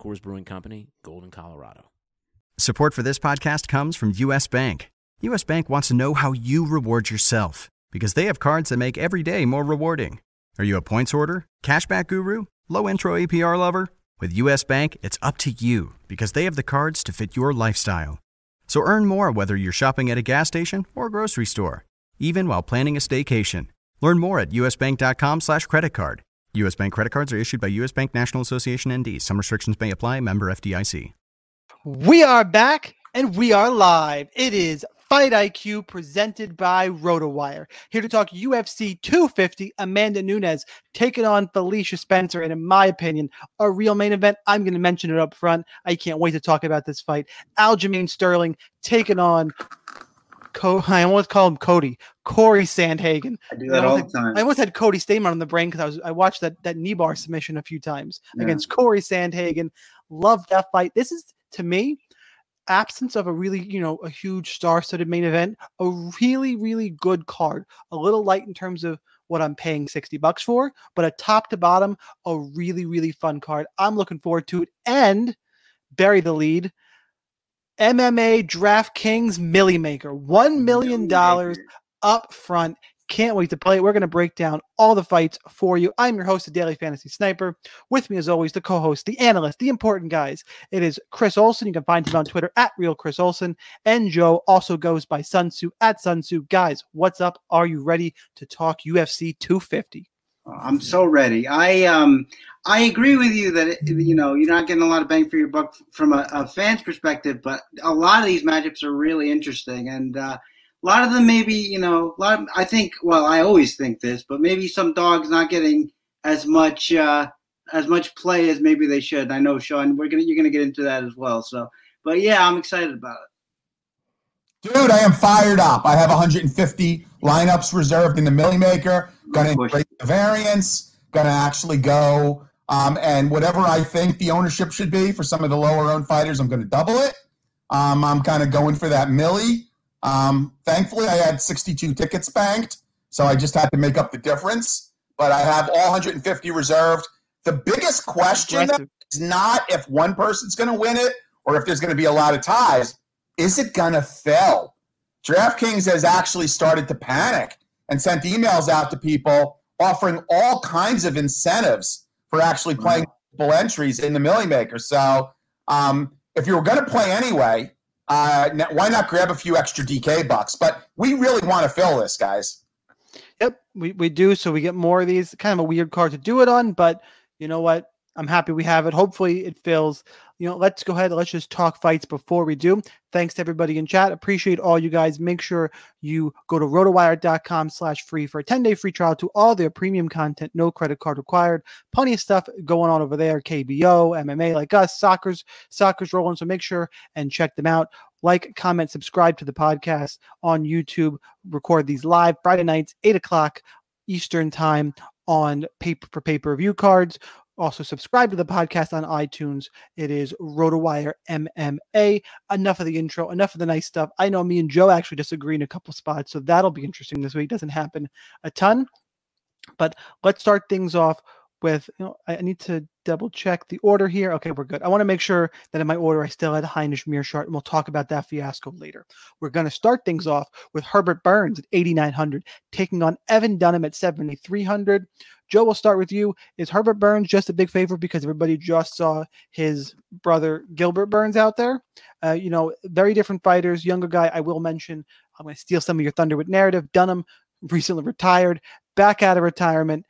Coors Brewing Company, Golden, Colorado. Support for this podcast comes from US Bank. US Bank wants to know how you reward yourself because they have cards that make every day more rewarding. Are you a points order, cashback guru, low intro APR lover? With US Bank, it's up to you because they have the cards to fit your lifestyle. So earn more whether you're shopping at a gas station or grocery store even while planning a staycation. Learn more at usbank.com slash credit card. U.S. Bank credit cards are issued by U.S. Bank National Association ND. Some restrictions may apply. Member FDIC. We are back and we are live. It is Fight IQ presented by RotoWire. Here to talk UFC 250. Amanda Nunes taking on Felicia Spencer. And in my opinion, a real main event. I'm going to mention it up front. I can't wait to talk about this fight. Aljamain Sterling taking on Co- I almost call him Cody. Cory Sandhagen. I do that I all the time. I almost had Cody Stamann on the brain because I was I watched that that knee bar submission a few times yeah. against Cory Sandhagen. Love that fight. This is to me, absence of a really, you know, a huge star-studded main event, a really, really good card. A little light in terms of what I'm paying 60 bucks for, but a top to bottom, a really, really fun card. I'm looking forward to it. And bury the lead. MMA DraftKings Milly Maker, $1 million up front. Can't wait to play it. We're going to break down all the fights for you. I'm your host, the Daily Fantasy Sniper. With me, as always, the co host, the analyst, the important guys. It is Chris Olson. You can find him on Twitter at Real Chris Olson. And Joe also goes by Sun Tzu at Sun Tzu. Guys, what's up? Are you ready to talk UFC 250? I'm so ready. I um I agree with you that you know you're not getting a lot of bang for your buck from a, a fan's perspective, but a lot of these matchups are really interesting, and uh, a lot of them maybe you know a lot. Of, I think well, I always think this, but maybe some dogs not getting as much uh, as much play as maybe they should. I know Sean, we're gonna you're gonna get into that as well. So, but yeah, I'm excited about it. Dude, I am fired up. I have 150 lineups reserved in the Milly Maker. To break the variance. To actually go um, and whatever I think the ownership should be for some of the lower owned fighters, I'm going to double it. Um, I'm kind of going for that Milly. Um, thankfully, I had 62 tickets banked, so I just had to make up the difference. But I have all 150 reserved. The biggest question is not if one person's going to win it or if there's going to be a lot of ties is it going to fail? DraftKings has actually started to panic and sent emails out to people offering all kinds of incentives for actually playing wow. entries in the Milly Maker. So um, if you were going to play anyway, uh, why not grab a few extra DK bucks? But we really want to fill this, guys. Yep, we, we do. So we get more of these. Kind of a weird card to do it on, but you know what? I'm happy we have it. Hopefully it fills. You know, let's go ahead. Let's just talk fights before we do. Thanks to everybody in chat. Appreciate all you guys. Make sure you go to rotowire.com slash free for a 10-day free trial to all their premium content. No credit card required. Plenty of stuff going on over there. KBO, MMA like us, soccer's soccer's rolling. So make sure and check them out like, comment, subscribe to the podcast on YouTube. Record these live Friday nights, 8 o'clock Eastern time on paper for pay per view cards. Also, subscribe to the podcast on iTunes. It is RotoWire MMA. Enough of the intro, enough of the nice stuff. I know me and Joe actually disagree in a couple spots, so that'll be interesting this week. Doesn't happen a ton, but let's start things off with you know I need to double check the order here. Okay, we're good. I want to make sure that in my order I still had Heinisch Meerschaert, and we'll talk about that fiasco later. We're going to start things off with Herbert Burns at 8,900, taking on Evan Dunham at 7,300. Joe, we'll start with you. Is Herbert Burns just a big favorite because everybody just saw his brother Gilbert Burns out there? Uh, you know, very different fighters. Younger guy, I will mention. I'm going to steal some of your thunder with narrative. Dunham recently retired, back out of retirement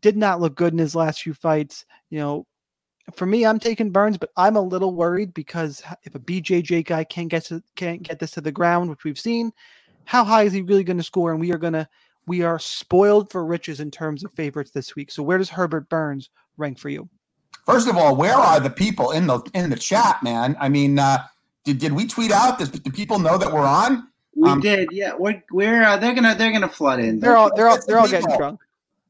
did not look good in his last few fights. You know, for me, I'm taking Burns, but I'm a little worried because if a BJJ guy can't get to, can't get this to the ground, which we've seen, how high is he really going to score? And we are going to we are spoiled for riches in terms of favorites this week. So where does Herbert Burns rank for you? First of all, where are the people in the in the chat, man? I mean, uh, did did we tweet out? Does, do people know that we're on? We um, did, yeah. We're we're uh, they're gonna they're gonna flood in. They're all they're all they're all getting drunk.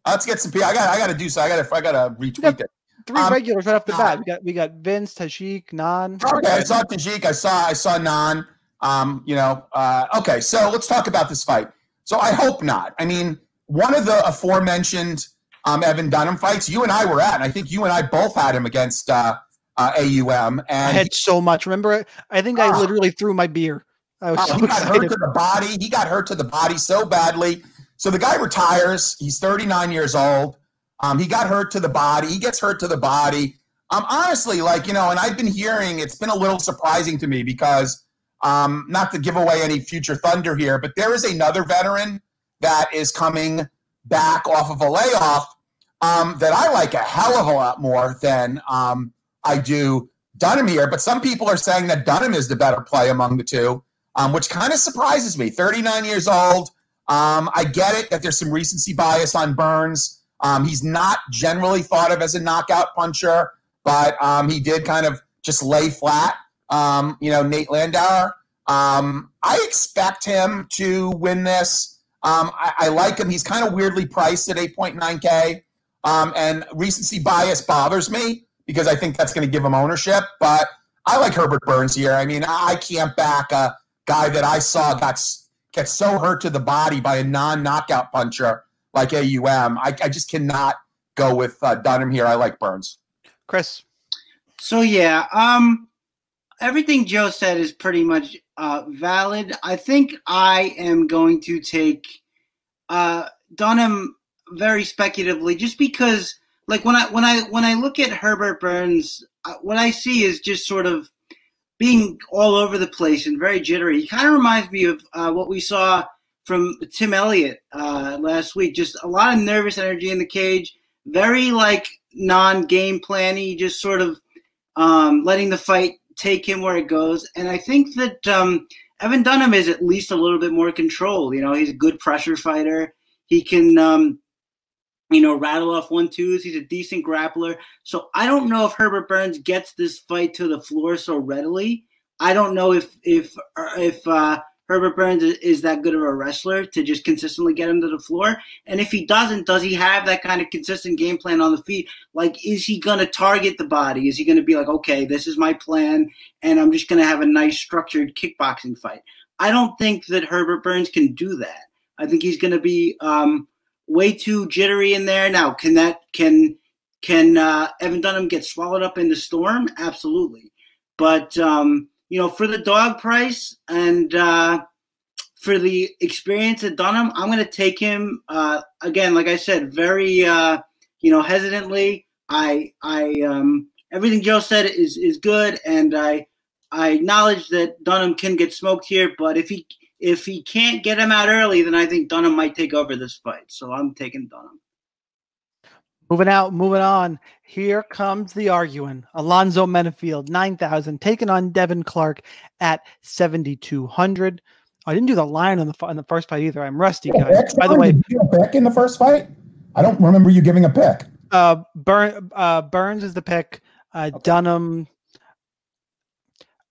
Let's get some. I got I got to do so. I got to I got to retweet it. Three um, regulars right off the bat. We got we got Vince, Tajik, Nan. Okay, I saw Tajik. I saw I saw Nan. Um, you know. Uh, okay, so let's talk about this fight. So I hope not. I mean, one of the aforementioned um, Evan Dunham fights you and I were at, and I think you and I both had him against uh, uh, AUM. And I had so much. Remember, I think I ah. literally threw my beer. I was uh, so he got hurt to the body. He got hurt to the body so badly so the guy retires. He's 39 years old. Um, he got hurt to the body. He gets hurt to the body. Um, honestly, like you know, and I've been hearing it's been a little surprising to me because um, not to give away any future thunder here, but there is another veteran that is coming back off of a layoff um, that I like a hell of a lot more than um, I do Dunham here. But some people are saying that Dunham is the better play among the two, um, which kind of surprises me. 39 years old. Um, I get it that there's some recency bias on Burns. Um, he's not generally thought of as a knockout puncher, but um, he did kind of just lay flat. Um, you know, Nate Landwehr. Um, I expect him to win this. Um, I, I, like him. He's kind of weirdly priced at 8.9K. and recency bias bothers me because I think that's going to give him ownership. But I like Herbert Burns here. I mean, I can't back a guy that I saw got gets so hurt to the body by a non-knockout puncher like AUM. I, I just cannot go with uh, Dunham here. I like Burns. Chris. So yeah, um, everything Joe said is pretty much uh, valid. I think I am going to take uh, Dunham very speculatively, just because, like when I when I when I look at Herbert Burns, uh, what I see is just sort of being all over the place and very jittery. He kind of reminds me of uh, what we saw from Tim Elliott uh, last week. Just a lot of nervous energy in the cage, very like non-game planny, just sort of um, letting the fight take him where it goes. And I think that um, Evan Dunham is at least a little bit more controlled. You know, he's a good pressure fighter. He can um, you know, rattle off one twos. He's a decent grappler. So I don't know if Herbert Burns gets this fight to the floor so readily. I don't know if if if uh, Herbert Burns is that good of a wrestler to just consistently get him to the floor. And if he doesn't, does he have that kind of consistent game plan on the feet? Like, is he going to target the body? Is he going to be like, okay, this is my plan, and I'm just going to have a nice structured kickboxing fight? I don't think that Herbert Burns can do that. I think he's going to be um, way too jittery in there. Now, can that can can uh, Evan Dunham get swallowed up in the storm? Absolutely, but um, you know, for the dog price and uh, for the experience at Dunham, I'm going to take him uh, again. Like I said, very uh, you know hesitantly. I I um, everything Joe said is is good, and I I acknowledge that Dunham can get smoked here, but if he if he can't get him out early, then I think Dunham might take over this fight. So I'm taking Dunham. Moving out, moving on. Here comes the arguing. Alonzo Menifield, 9,000, taking on Devin Clark at 7,200. I didn't do the line on the on the first fight either. I'm rusty, guys. By the way, did you pick in the first fight? I don't remember you giving a pick. Uh, Burn, uh, Burns is the pick. Uh, okay. Dunham.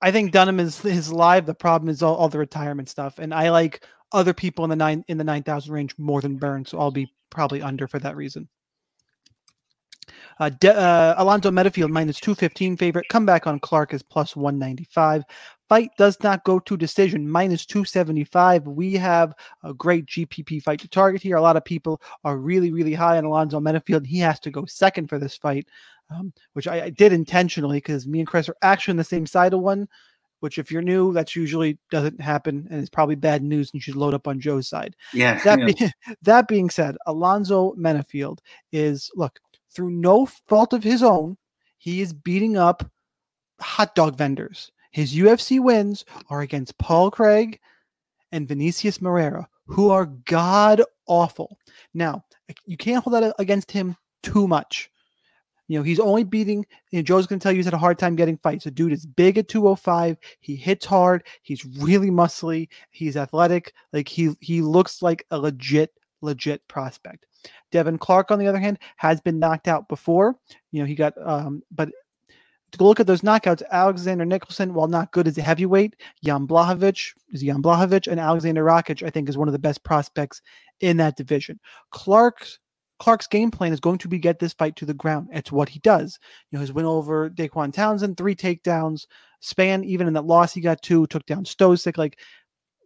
I think Dunham is is live. The problem is all, all the retirement stuff, and I like other people in the nine in the nine thousand range more than Burns, so I'll be probably under for that reason. Uh, De- uh, Alonzo Menifield minus 215 favorite. Comeback on Clark is plus 195. Fight does not go to decision, minus 275. We have a great GPP fight to target here. A lot of people are really, really high on Alonzo Menifield. He has to go second for this fight, um, which I, I, did intentionally because me and Chris are actually on the same side of one. Which, if you're new, that's usually doesn't happen, and it's probably bad news. And you should load up on Joe's side. Yeah. That, yeah. Be, that being said, Alonzo Menifield is look through no fault of his own. He is beating up hot dog vendors his UFC wins are against Paul Craig and Vinicius Moreira, who are god awful. Now, you can't hold that against him too much. You know, he's only beating, you know, Joe's going to tell you he's had a hard time getting fights. The dude is big at 205. He hits hard. He's really muscly. He's athletic. Like he he looks like a legit, legit prospect. Devin Clark, on the other hand, has been knocked out before. You know, he got, um, but to look at those knockouts, Alexander Nicholson, while not good as a heavyweight, Jan Blachowicz is Jan Blachowicz, and Alexander Rakic, I think, is one of the best prospects in that division. Clark's Clark's game plan is going to be get this fight to the ground. It's what he does. You know, his win over Dequan Townsend, three takedowns, span even in that loss he got two, took down Stosic. Like,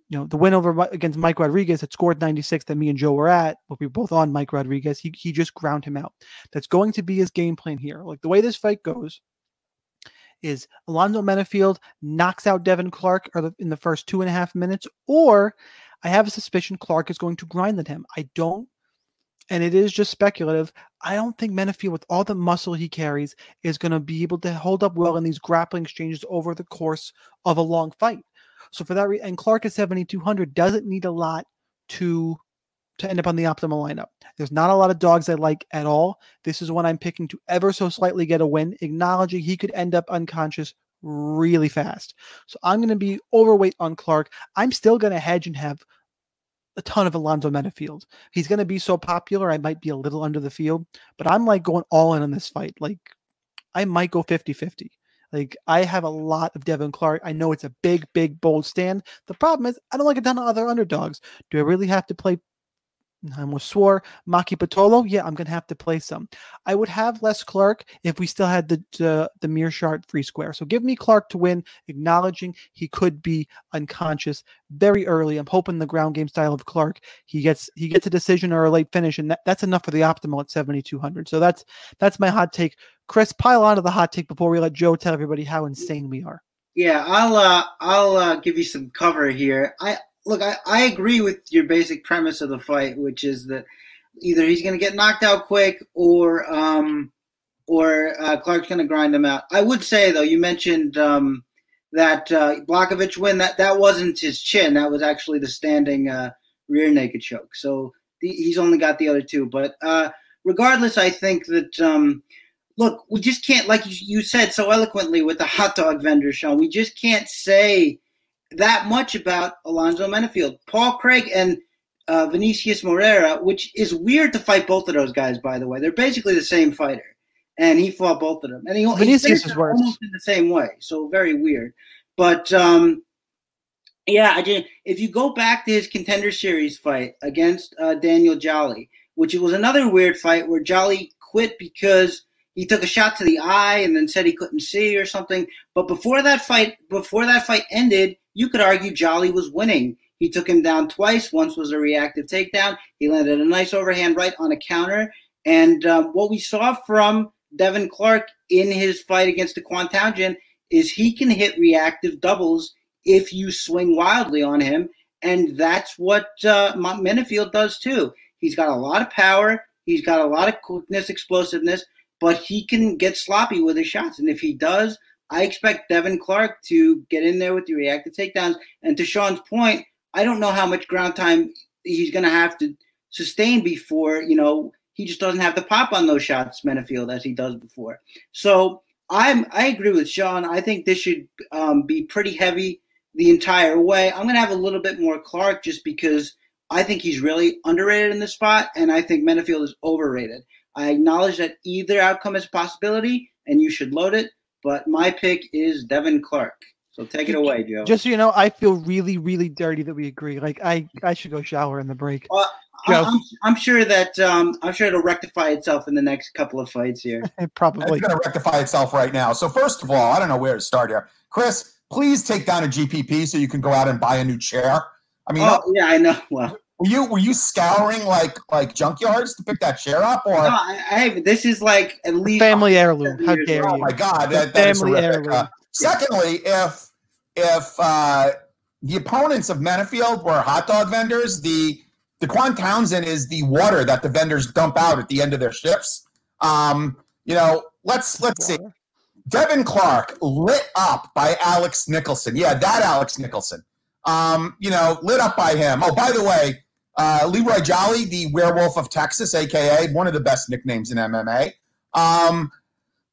you know, the win over against Mike Rodriguez that scored 96 that me and Joe were at, but we were both on Mike Rodriguez. He he just ground him out. That's going to be his game plan here. Like the way this fight goes, is Alonzo Menifield knocks out Devin Clark in the first two and a half minutes, or I have a suspicion Clark is going to grind at him. I don't, and it is just speculative. I don't think Menifield, with all the muscle he carries, is going to be able to hold up well in these grappling exchanges over the course of a long fight. So for that reason, and Clark at 7,200 doesn't need a lot to to end up on the optimal lineup. There's not a lot of dogs I like at all. This is one I'm picking to ever so slightly get a win, acknowledging he could end up unconscious really fast. So I'm going to be overweight on Clark. I'm still going to hedge and have a ton of Alonzo Menifield. He's going to be so popular, I might be a little under the field, but I'm like going all in on this fight. Like, I might go 50 50. Like I have a lot of Devin Clark. I know it's a big, big, bold stand. The problem is I don't like a ton of other underdogs. Do I really have to play Almost swore Maki Pitolo. Yeah, I'm gonna have to play some. I would have less Clark if we still had the the, the Meerschaert free square. So give me Clark to win, acknowledging he could be unconscious very early. I'm hoping the ground game style of Clark he gets he gets a decision or a late finish, and that, that's enough for the optimal at 7200. So that's that's my hot take. Chris, pile onto the hot take before we let Joe tell everybody how insane we are. Yeah, I'll uh, I'll uh, give you some cover here. I look, I, I agree with your basic premise of the fight, which is that either he's going to get knocked out quick or um, or uh, Clark's going to grind him out. I would say though, you mentioned um, that uh, Blachowicz win that that wasn't his chin. That was actually the standing uh, rear naked choke. So the, he's only got the other two. But uh, regardless, I think that. Um, look, we just can't, like you said so eloquently with the hot dog vendor, Sean. We just can't say that much about Alonzo Menifield. Paul Craig and uh, Vinicius Moreira, which is weird to fight both of those guys, by the way. They're basically the same fighter, and he fought both of them. And he, Vinicius is worse. almost in the same way, so very weird. But um, yeah, I just, if you go back to his contender series fight against uh, Daniel Jolly, which was another weird fight where Jolly quit because he took a shot to the eye and then said he couldn't see or something. But before that fight, before that fight ended, you could argue Jolly was winning. He took him down twice. Once was a reactive takedown. He landed a nice overhand right on a counter. And um, what we saw from Devin Clark in his fight against the Townsend is he can hit reactive doubles if you swing wildly on him. And that's what uh, does too. He's got a lot of power. He's got a lot of quickness, explosiveness, but he can get sloppy with his shots. And if he does, I expect Devin Clark to get in there with the reactive takedowns. And to Sean's point, I don't know how much ground time he's going to have to sustain before, you know, he just doesn't have the pop on those shots, Menifield, as he does before. So I'm I agree with Sean. I think this should um, be pretty heavy the entire way. I'm going to have a little bit more Clark just because I think he's really underrated in this spot, and I think Menifield is overrated. I acknowledge that either outcome is a possibility, and you should load it. But my pick is Devin Clark. So take it away, Joe. Just so you know, I feel really, really dirty that we agree. Like I, I should go shower in the break. Well, I'm, I'm, sure that um, I'm sure it'll rectify itself in the next couple of fights here. It probably it's going to rectify itself right now. So first of all, I don't know where to start here. Chris, please take down a GPP so you can go out and buy a new chair. I mean, oh, yeah, I know. Well, were you were you scouring like like junkyards to pick that chair up or? No, I, I this is like at least family heirloom. How dare you? Oh my god, that, that family heirloom. Uh, secondly, if if uh, the opponents of Menifield were hot dog vendors, the Dequan Townsend is the water that the vendors dump out at the end of their shifts. Um, you know, let's let's see. Devin Clark lit up by Alex Nicholson. Yeah, that Alex Nicholson. Um, you know, lit up by him. Oh, by the way, uh, Leroy Jolly, the Werewolf of Texas, aka one of the best nicknames in MMA. Um,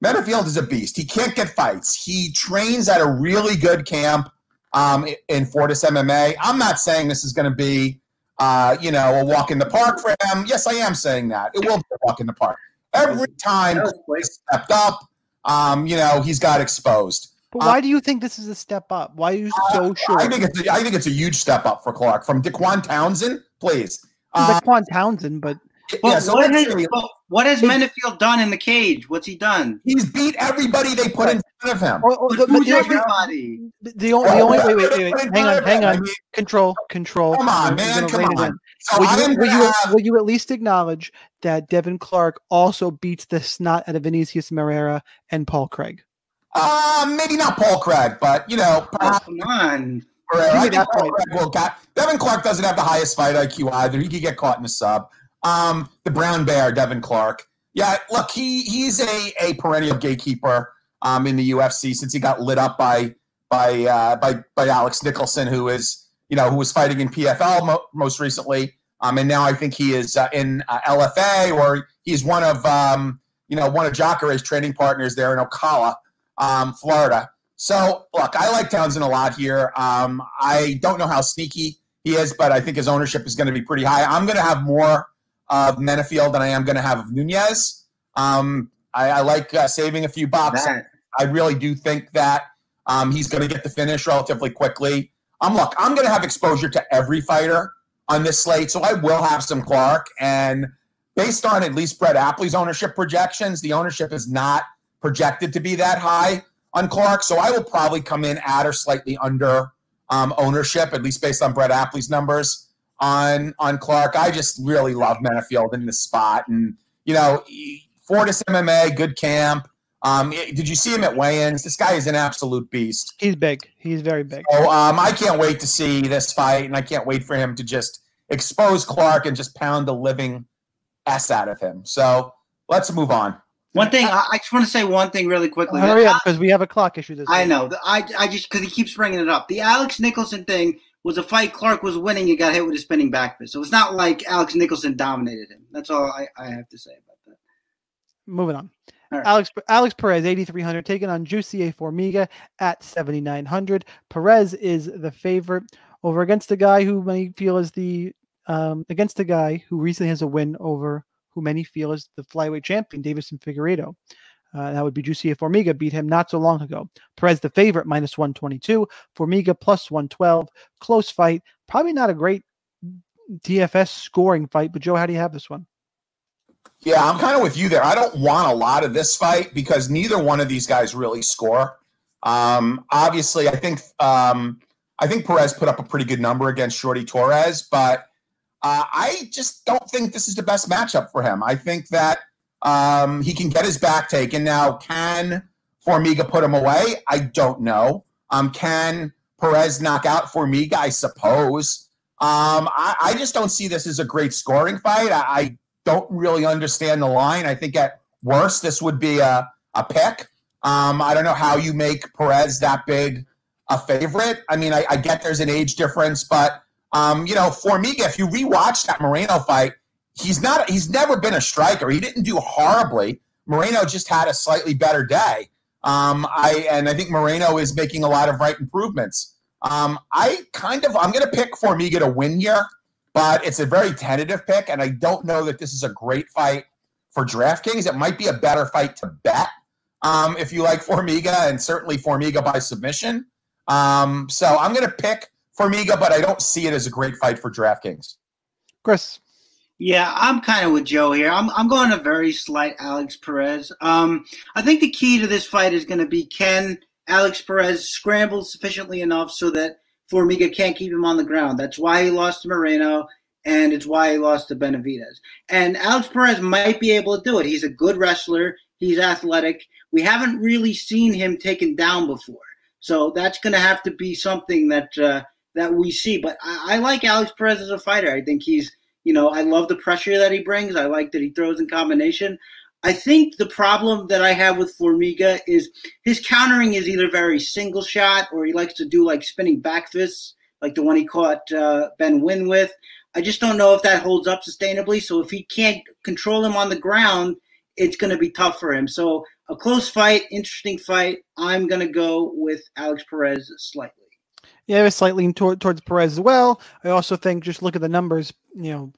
Menifield is a beast. He can't get fights. He trains at a really good camp um, in Fortis MMA. I'm not saying this is going to be, uh, you know, a walk in the park for him. Yes, I am saying that. It will be a walk in the park. Every time he stepped up, um, you know, he's got exposed. But why um, do you think this is a step up? Why are you so uh, sure? I think it's a, I think it's a huge step up for Clark from Dequan Townsend. Please, uh, Dequan Townsend, but yeah, so what, has, what has Menifield done in the cage? What's he done? He's beat everybody they put in front of him. Or, or the, Who's everybody? The, the, only, the only wait, wait, wait, wait. hang on, hang on. Control, control. Come on, man, come on. So will, you, will, you, will you at least acknowledge that Devin Clark also beats the snot out of Vinicius Moreira and Paul Craig? Uh, maybe not Paul Craig, but you know, oh, come on. Moreira. I think Paul Craig will get. Devin Clark doesn't have the highest fight IQ either. He could get caught in a sub. Um, the Brown Bear, Devin Clark. Yeah, look, he he's a, a perennial gatekeeper um, in the UFC since he got lit up by by uh, by by Alex Nicholson, who is you know who was fighting in PFL mo- most recently, um, and now I think he is uh, in uh, LFA or he's one of um, you know one of Jacare's training partners there in Ocala, um, Florida. So look, I like Townsend a lot here. Um, I don't know how sneaky he is, but I think his ownership is going to be pretty high. I'm going to have more of Menifield than I am going to have of Nunez. Um, I, I, like uh, saving a few bucks. I really do think that um, he's going to get the finish relatively quickly. Um, look, I'm going to have exposure to every fighter on this slate, so I will have some Clark. And based on at least Brett Apley's ownership projections, the ownership is not projected to be that high on Clark. So I will probably come in at or slightly under um, ownership, at least based on Brett Apley's numbers on on Clark. I just really love Menifield in this spot, and you know, Fortis MMA, good camp. Um, did you see him at weigh-ins? This guy is an absolute beast. He's big. He's very big. So um, I can't wait to see this fight, and I can't wait for him to just expose Clark and just pound the living s out of him. So let's move on. One thing I, just want to say one thing really quickly. Hurry up because we have a clock issue. This I know. I I just because he keeps bringing it up. The Alex Nicholson thing was a fight Clark was winning He got hit with a spinning back fist. So it's not like Alex Nicholson dominated him. That's all I, I have to say about that. Moving on. Right. Alex Alex Perez, 8,300, taking on Jussier Formiga at 7,900. Perez is the favorite over against the guy who many feel is the um, against the guy who recently has a win over who many feel is the flyweight champion, Deiveson Figueiredo. Uh, that would be Juicy if Formiga beat him not so long ago. Perez the favorite minus 122, Formiga plus 112. Close fight. Probably not a great DFS scoring fight, but Joe, how do you have this one? Yeah, I'm kind of with you there. I don't want a lot of this fight because neither one of these guys really score. Um, obviously, I think um, I think Perez put up a pretty good number against Shorty Torres, but uh, I just don't think this is the best matchup for him. I think that um, he can get his back taken. Now, can Formiga put him away? I don't know. Um, can Perez knock out Formiga? I suppose. Um, I, I, just don't see this as a great scoring fight. I, I, don't really understand the line. I think at worst, this would be a, a pick. Um, I don't know how you make Perez that big a favorite. I mean, I, I get there's an age difference, but um, you know, Formiga, if you rewatch that Moreno fight, he's not. He's never been a striker. He didn't do horribly. Moreno just had a slightly better day. Um, I and I think Moreno is making a lot of right improvements. Um, I kind of I'm going to pick Formiga to win here, but it's a very tentative pick, and I don't know that this is a great fight for DraftKings. It might be a better fight to bet um, if you like Formiga, and certainly Formiga by submission. Um, so I'm going to pick Formiga, but I don't see it as a great fight for DraftKings. Chris. Yeah, I'm kind of with Joe here. I'm I'm going a very slight Alex Perez. Um, I think the key to this fight is going to be can Alex Perez scramble sufficiently enough so that Formiga can't keep him on the ground. That's why he lost to Moreno, and it's why he lost to Benavides. And Alex Perez might be able to do it. He's a good wrestler. He's athletic. We haven't really seen him taken down before, so that's going to have to be something that uh, that we see. But I, I like Alex Perez as a fighter. I think he's you know, I love the pressure that he brings. I like that he throws in combination. I think the problem that I have with Formiga is his countering is either very single shot or he likes to do like spinning back fists, like the one he caught uh, Ben Nguyen with. I just don't know if that holds up sustainably. So if he can't control him on the ground, it's going to be tough for him. So a close fight, interesting fight. I'm going to go with Alex Perez slightly. Yeah, I slightly lean toward, towards Perez as well. I also think just look at the numbers. You know,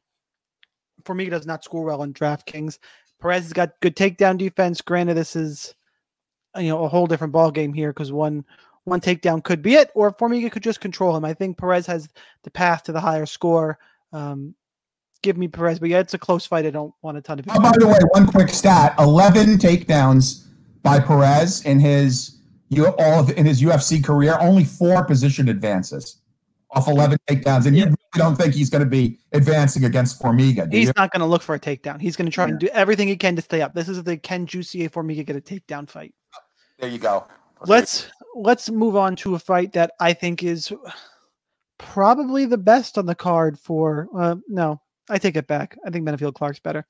for Formiga does not score well on DraftKings. Perez has got good takedown defense. Granted, this is you know a whole different ball game here because one one takedown could be it, or Formiga could just control him. I think Perez has the path to the higher score. Um, give me Perez, but yeah, it's a close fight. I don't want a ton of. Oh, by the way, one quick stat: eleven takedowns by Perez in his you all of in his UFC career, only four position advances off 11 takedowns. And yeah. you really don't think he's going to be advancing against Formiga. He's you? not going to look for a takedown. He's going to try yeah. and do everything he can to stay up. This is the Ken Jussier Formiga get a takedown fight. There you go. Let's let's move on to a fight that I think is probably the best on the card for uh, no, I take it back. I think Menifield Clark's better.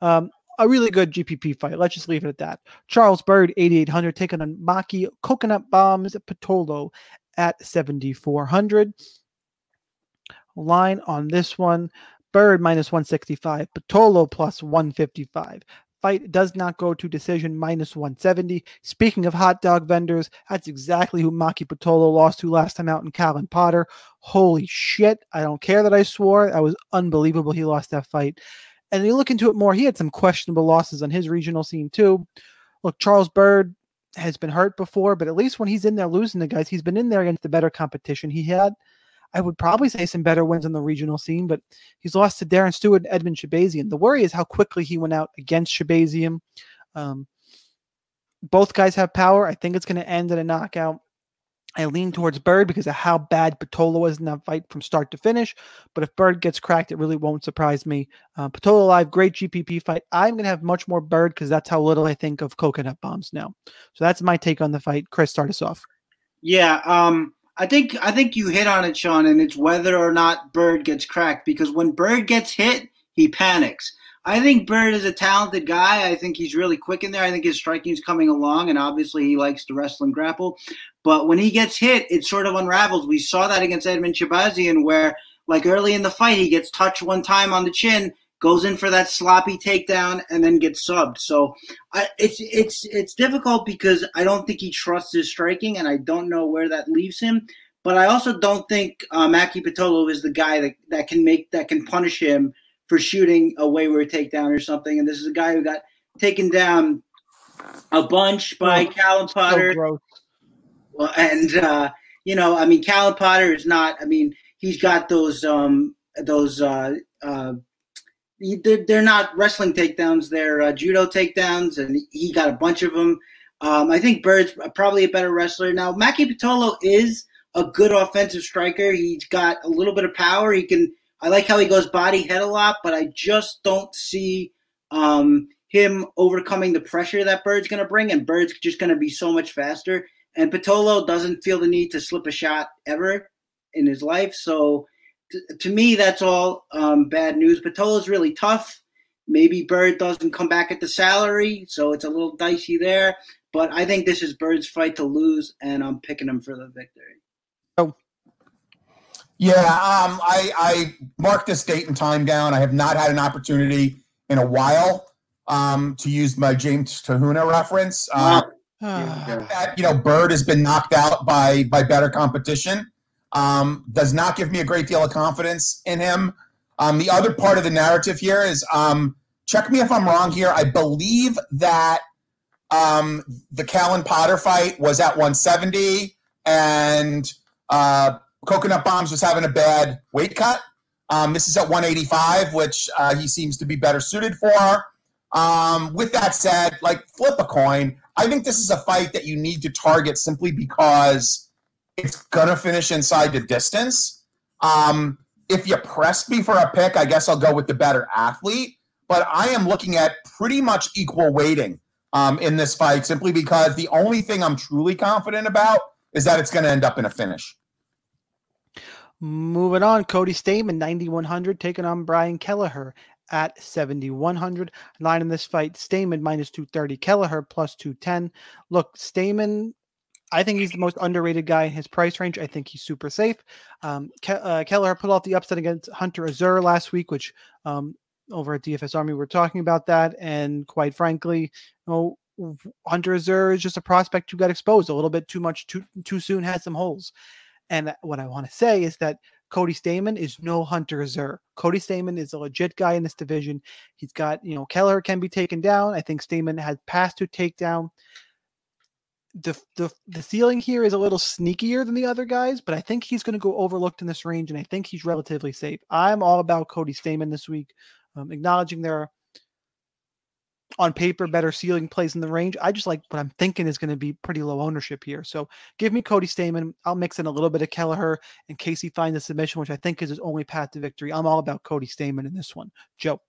Um, a really good GPP fight. Let's just leave it at that. Charles Byrd, 8,800, taking on Maki Coconut Bombs Pitolo at 7,400. Line on this one Byrd minus 165, Pitolo plus 155. Fight does not go to decision minus 170. Speaking of hot dog vendors, that's exactly who Maki Pitolo lost to last time out in Callan Potter. Holy shit. I don't care that I swore. That was unbelievable. He lost that fight. And you look into it more, he had some questionable losses on his regional scene too. Look, Charles Byrd has been hurt before, but at least when he's in there losing the guys, he's been in there against the better competition. He had, I would probably say, some better wins on the regional scene, but he's lost to Darren Stewart and Edmen Shahbazyan. The worry is how quickly he went out against Shahbazyan. Um, both guys have power. I think it's going to end in a knockout. I lean towards Byrd because of how bad Pitolo was in that fight from start to finish. But if Byrd gets cracked, it really won't surprise me. Uh, Pitolo live, great GPP fight. I'm going to have much more Byrd because that's how little I think of coconut bombs now. So that's my take on the fight. Chris, start us off. Yeah, um, I think I think you hit on it, Sean, and it's whether or not Byrd gets cracked because when Byrd gets hit, he panics. I think Byrd is a talented guy. I think he's really quick in there. I think his striking is coming along, and obviously he likes to wrestle and grapple. But when he gets hit, it sort of unravels. We saw that against Edmen Shahbazyan, where like early in the fight, he gets touched one time on the chin, goes in for that sloppy takedown, and then gets subbed. So I, it's it's it's difficult because I don't think he trusts his striking, and I don't know where that leaves him. But I also don't think uh, Maki Pitolo is the guy that, that can make that can punish him for shooting a wayward takedown or something. And this is a guy who got taken down a bunch by oh, Callan Potter. So well, and uh, you know, I mean, Callan Potter is not. I mean, he's got those um, those. Uh, uh, they're, they're not wrestling takedowns; they're uh, judo takedowns, and he got a bunch of them. Um, I think Byrd's probably a better wrestler now. Maki Pitolo is a good offensive striker. He's got a little bit of power. He can I like how he goes body head a lot, but I just don't see um, him overcoming the pressure that Byrd's going to bring, and Byrd's just going to be so much faster. And Pitolo doesn't feel the need to slip a shot ever in his life. So t- to me, that's all um, bad news. Pitolo's really tough. Maybe Byrd doesn't come back at the salary, so it's a little dicey there. But I think this is Byrd's fight to lose, and I'm picking him for the victory. Yeah, um, I, I marked this date and time down. I have not had an opportunity in a while um, to use my James Te Huna reference. Uh, that you know, Byrd has been knocked out by by better competition. Um, does not give me a great deal of confidence in him. Um, the other part of the narrative here is um, check me if I'm wrong here. I believe that um, the Callan Potter fight was at 170, and uh, Coconut Bombs was having a bad weight cut. Um, this is at 185, which uh, he seems to be better suited for. Um, with that said, like flip a coin. I think this is a fight that you need to target simply because it's gonna finish inside the distance. Um, if you press me for a pick, I guess I'll go with the better athlete. But I am looking at pretty much equal weighting um, in this fight simply because the only thing I'm truly confident about is that it's going to end up in a finish. Moving on, Cody Stamann, 9,100, taking on Brian Kelleher at 7,100. Line in this fight, Stamann minus 230, Kelleher plus 210. Look, Stamann, I think he's the most underrated guy in his price range. I think he's super safe. Um, Ke- uh, Kelleher put off the upset against Hunter Azure last week, which um, over at DFS Army, we we're talking about that. And quite frankly, you know, Hunter Azure is just a prospect who got exposed a little bit too much too too soon, had some holes. And what I want to say is that Cody Stamann is no Hunter Azure. Cody Stamann is a legit guy in this division. He's got, you know, Kelleher can be taken down. I think Stamann has passed to takedown. The, the the ceiling here is a little sneakier than the other guys, but I think he's going to go overlooked in this range, and I think he's relatively safe. I'm all about Cody Stamann this week, um, acknowledging there on paper better ceiling plays in the range. I just like what I'm thinking is going to be pretty low ownership here. So give me Cody Stamann. I'll mix in a little bit of Kelleher in case he finds submission, which I think is his only path to victory. I'm all about Cody Stamann in this one. Joe.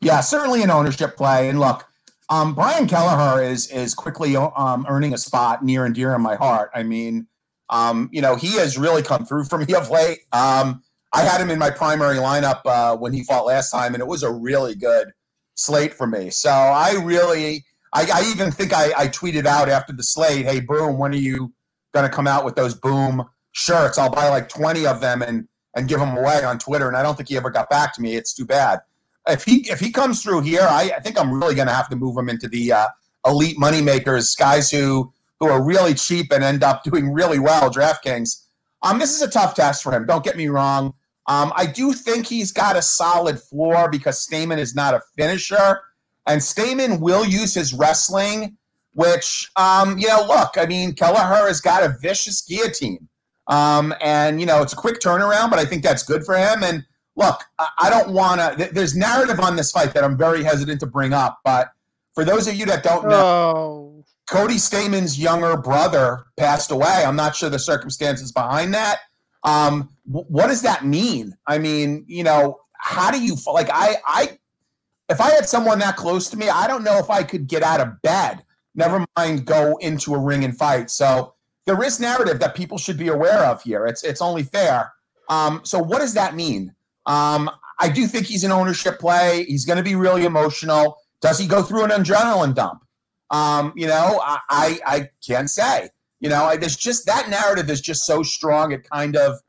Yeah, certainly an ownership play. And look, um, Brian Kelleher is is quickly um, earning a spot near and dear in my heart. I mean, um, you know, he has really come through for me of late. Um, I had him in my primary lineup uh, when he fought last time, and it was a really good slate for me. So I really, I, I even think I, I, tweeted out after the slate, "Hey, Boom, when are you going to come out with those Boom shirts? I'll buy like twenty of them and and give them away on Twitter." And I don't think he ever got back to me. It's too bad. If he if he comes through here, I, I think I'm really going to have to move him into the uh, elite money makers, guys who who are really cheap and end up doing really well. DraftKings. Um, this is a tough test for him. Don't get me wrong. Um, I do think he's got a solid floor because Stamann is not a finisher, and Stamann will use his wrestling. Which, um, you know, look, I mean, Kelleher has got a vicious guillotine, um, and you know, it's a quick turnaround, but I think that's good for him. And look, I, I don't want to. Th- there's narrative on this fight that I'm very hesitant to bring up, but for those of you that don't know, oh. Cody Stamann's younger brother passed away. I'm not sure the circumstances behind that. Um, what does that mean? I mean, you know, how do you like? I, I, if I had someone that close to me, I don't know if I could get out of bed. Never mind go into a ring and fight. So there is narrative that people should be aware of here. It's it's only fair. Um, so what does that mean? Um, I do think he's an ownership play. He's going to be really emotional. Does he go through an adrenaline dump? Um, you know, I, I, I can't say. You know, I, there's just that narrative is just so strong. It kind of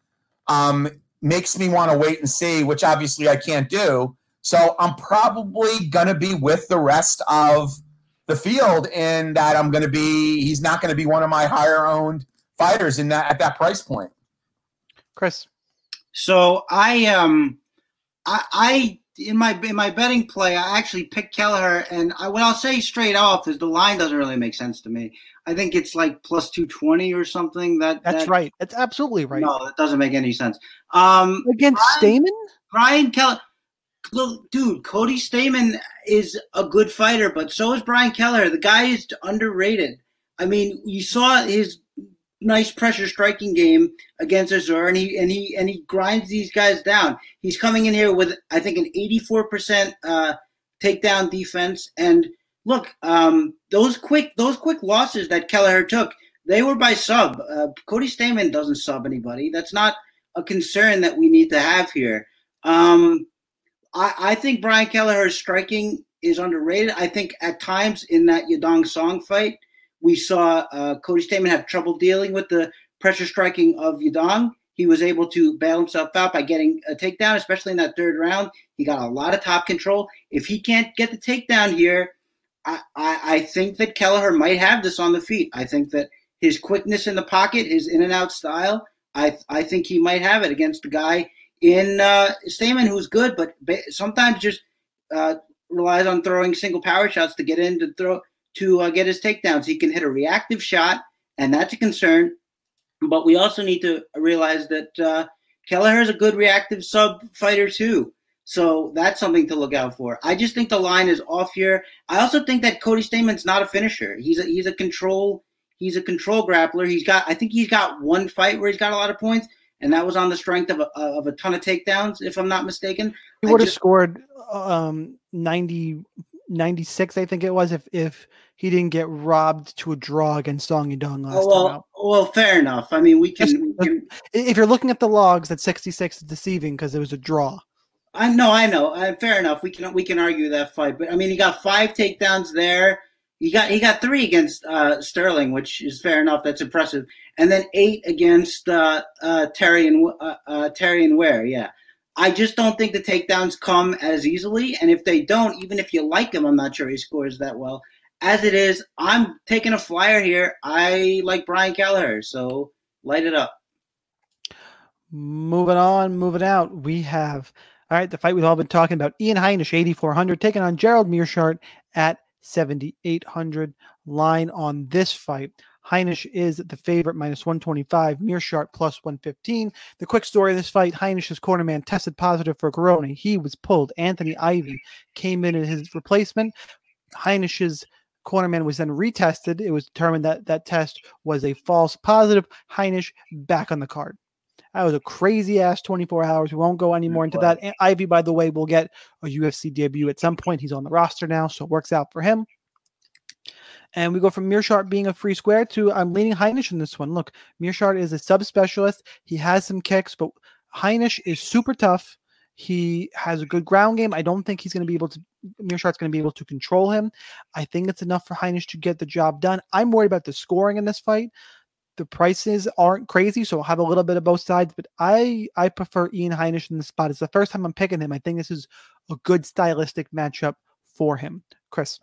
um, makes me want to wait and see, which obviously I can't do. So I'm probably going to be with the rest of the field in that I'm going to be, he's not going to be one of my higher owned fighters in that at that price point. Chris. So I, um, I, I in my in my betting play, I actually picked Kelleher, and I, what I'll say straight off is the line doesn't really make sense to me. I think it's like plus two twenty or something. That that's that, right. That's absolutely right. No, that doesn't make any sense. Um, Against Brian, Stamann, Brian Kelleher. Look, dude, Cody Stamann is a good fighter, but so is Brian Kelleher. The guy is underrated. I mean, you saw his nice pressure striking game against Azure, and he and he and he grinds these guys down. He's coming in here with I think an 84% uh, takedown defense. And look, um, those quick those quick losses that Kelleher took, they were by sub. Uh, Cody Stamann doesn't sub anybody. That's not a concern that we need to have here. Um, I, I think Brian Kelleher's striking is underrated. I think at times in that Yadong Song fight we saw uh, Cody Stamann have trouble dealing with the pressure striking of Yadong. he was able to bail himself out by getting a takedown, especially in that third round. He got a lot of top control. If he can't get the takedown here, I, I, think that Kelleher might have this on the feet. I think that his quickness in the pocket, his in and out style, I I think he might have it against the guy in uh, Stamann who's good, but sometimes just uh, relies on throwing single power shots to get in to throw to uh, get his takedowns. He can hit a reactive shot, and that's a concern. But we also need to realize that uh, Kelleher is a good reactive sub fighter too. So that's something to look out for. I just think the line is off here. I also think that Cody Stamann's not a finisher. He's a he's a control he's a control grappler. He's got I think he's got one fight where he's got a lot of points, and that was on the strength of a of a ton of takedowns, if I'm not mistaken. He would have scored um 90 96, I think it was, if if he didn't get robbed to a draw against Song Yadong last oh, well, time out. Well, fair enough. I mean, we can, we can. If you're looking at the logs, that 66 is deceiving because it was a draw. I know, I know. Uh, fair enough. We can we can argue that fight, but I mean, he got five takedowns there. He got he got three against uh, Sterling, which is fair enough. That's impressive, and then eight against uh, uh Terry and uh, uh, Terrion Ware. Yeah, I just don't think the takedowns come as easily, and if they don't, even if you like him, I'm not sure he scores that well. As it is, I'm taking a flyer here. I like Brian Kelleher, so light it up. Moving on, moving out, we have all right, the fight we've all been talking about. Ian Heinisch, 8,400, taking on Gerald Meerschaert at 7,800. Line on this fight. Heinisch is the favorite, minus 125. Meerschaert plus 115. The quick story of this fight Heinisch's cornerman tested positive for corona. He was pulled. Anthony Ivy came in as his replacement. Heinisch's cornerman was then retested. It was determined that that test was a false positive. Heinisch back on the card. That was a crazy ass 24 hours. We won't go any more into that. Ivy, by the way, will get a UFC debut at some point. He's on the roster now, so it works out for him. And we go from Meerschaert being a free square to I'm leaning Heinisch in this one. Look, Meerschaert is a subspecialist. He has some kicks, but Heinisch is super tough. He has a good ground game. I don't think he's going to be able to. Meerschaert's going to be able to control him. I think it's enough for Heinisch to get the job done. I'm worried about the scoring in this fight the prices aren't crazy, so I'll have a little bit of both sides. But I I prefer Ian Heinisch in the spot. It's the first time I'm picking him. I think this is a good stylistic matchup for him. Chris.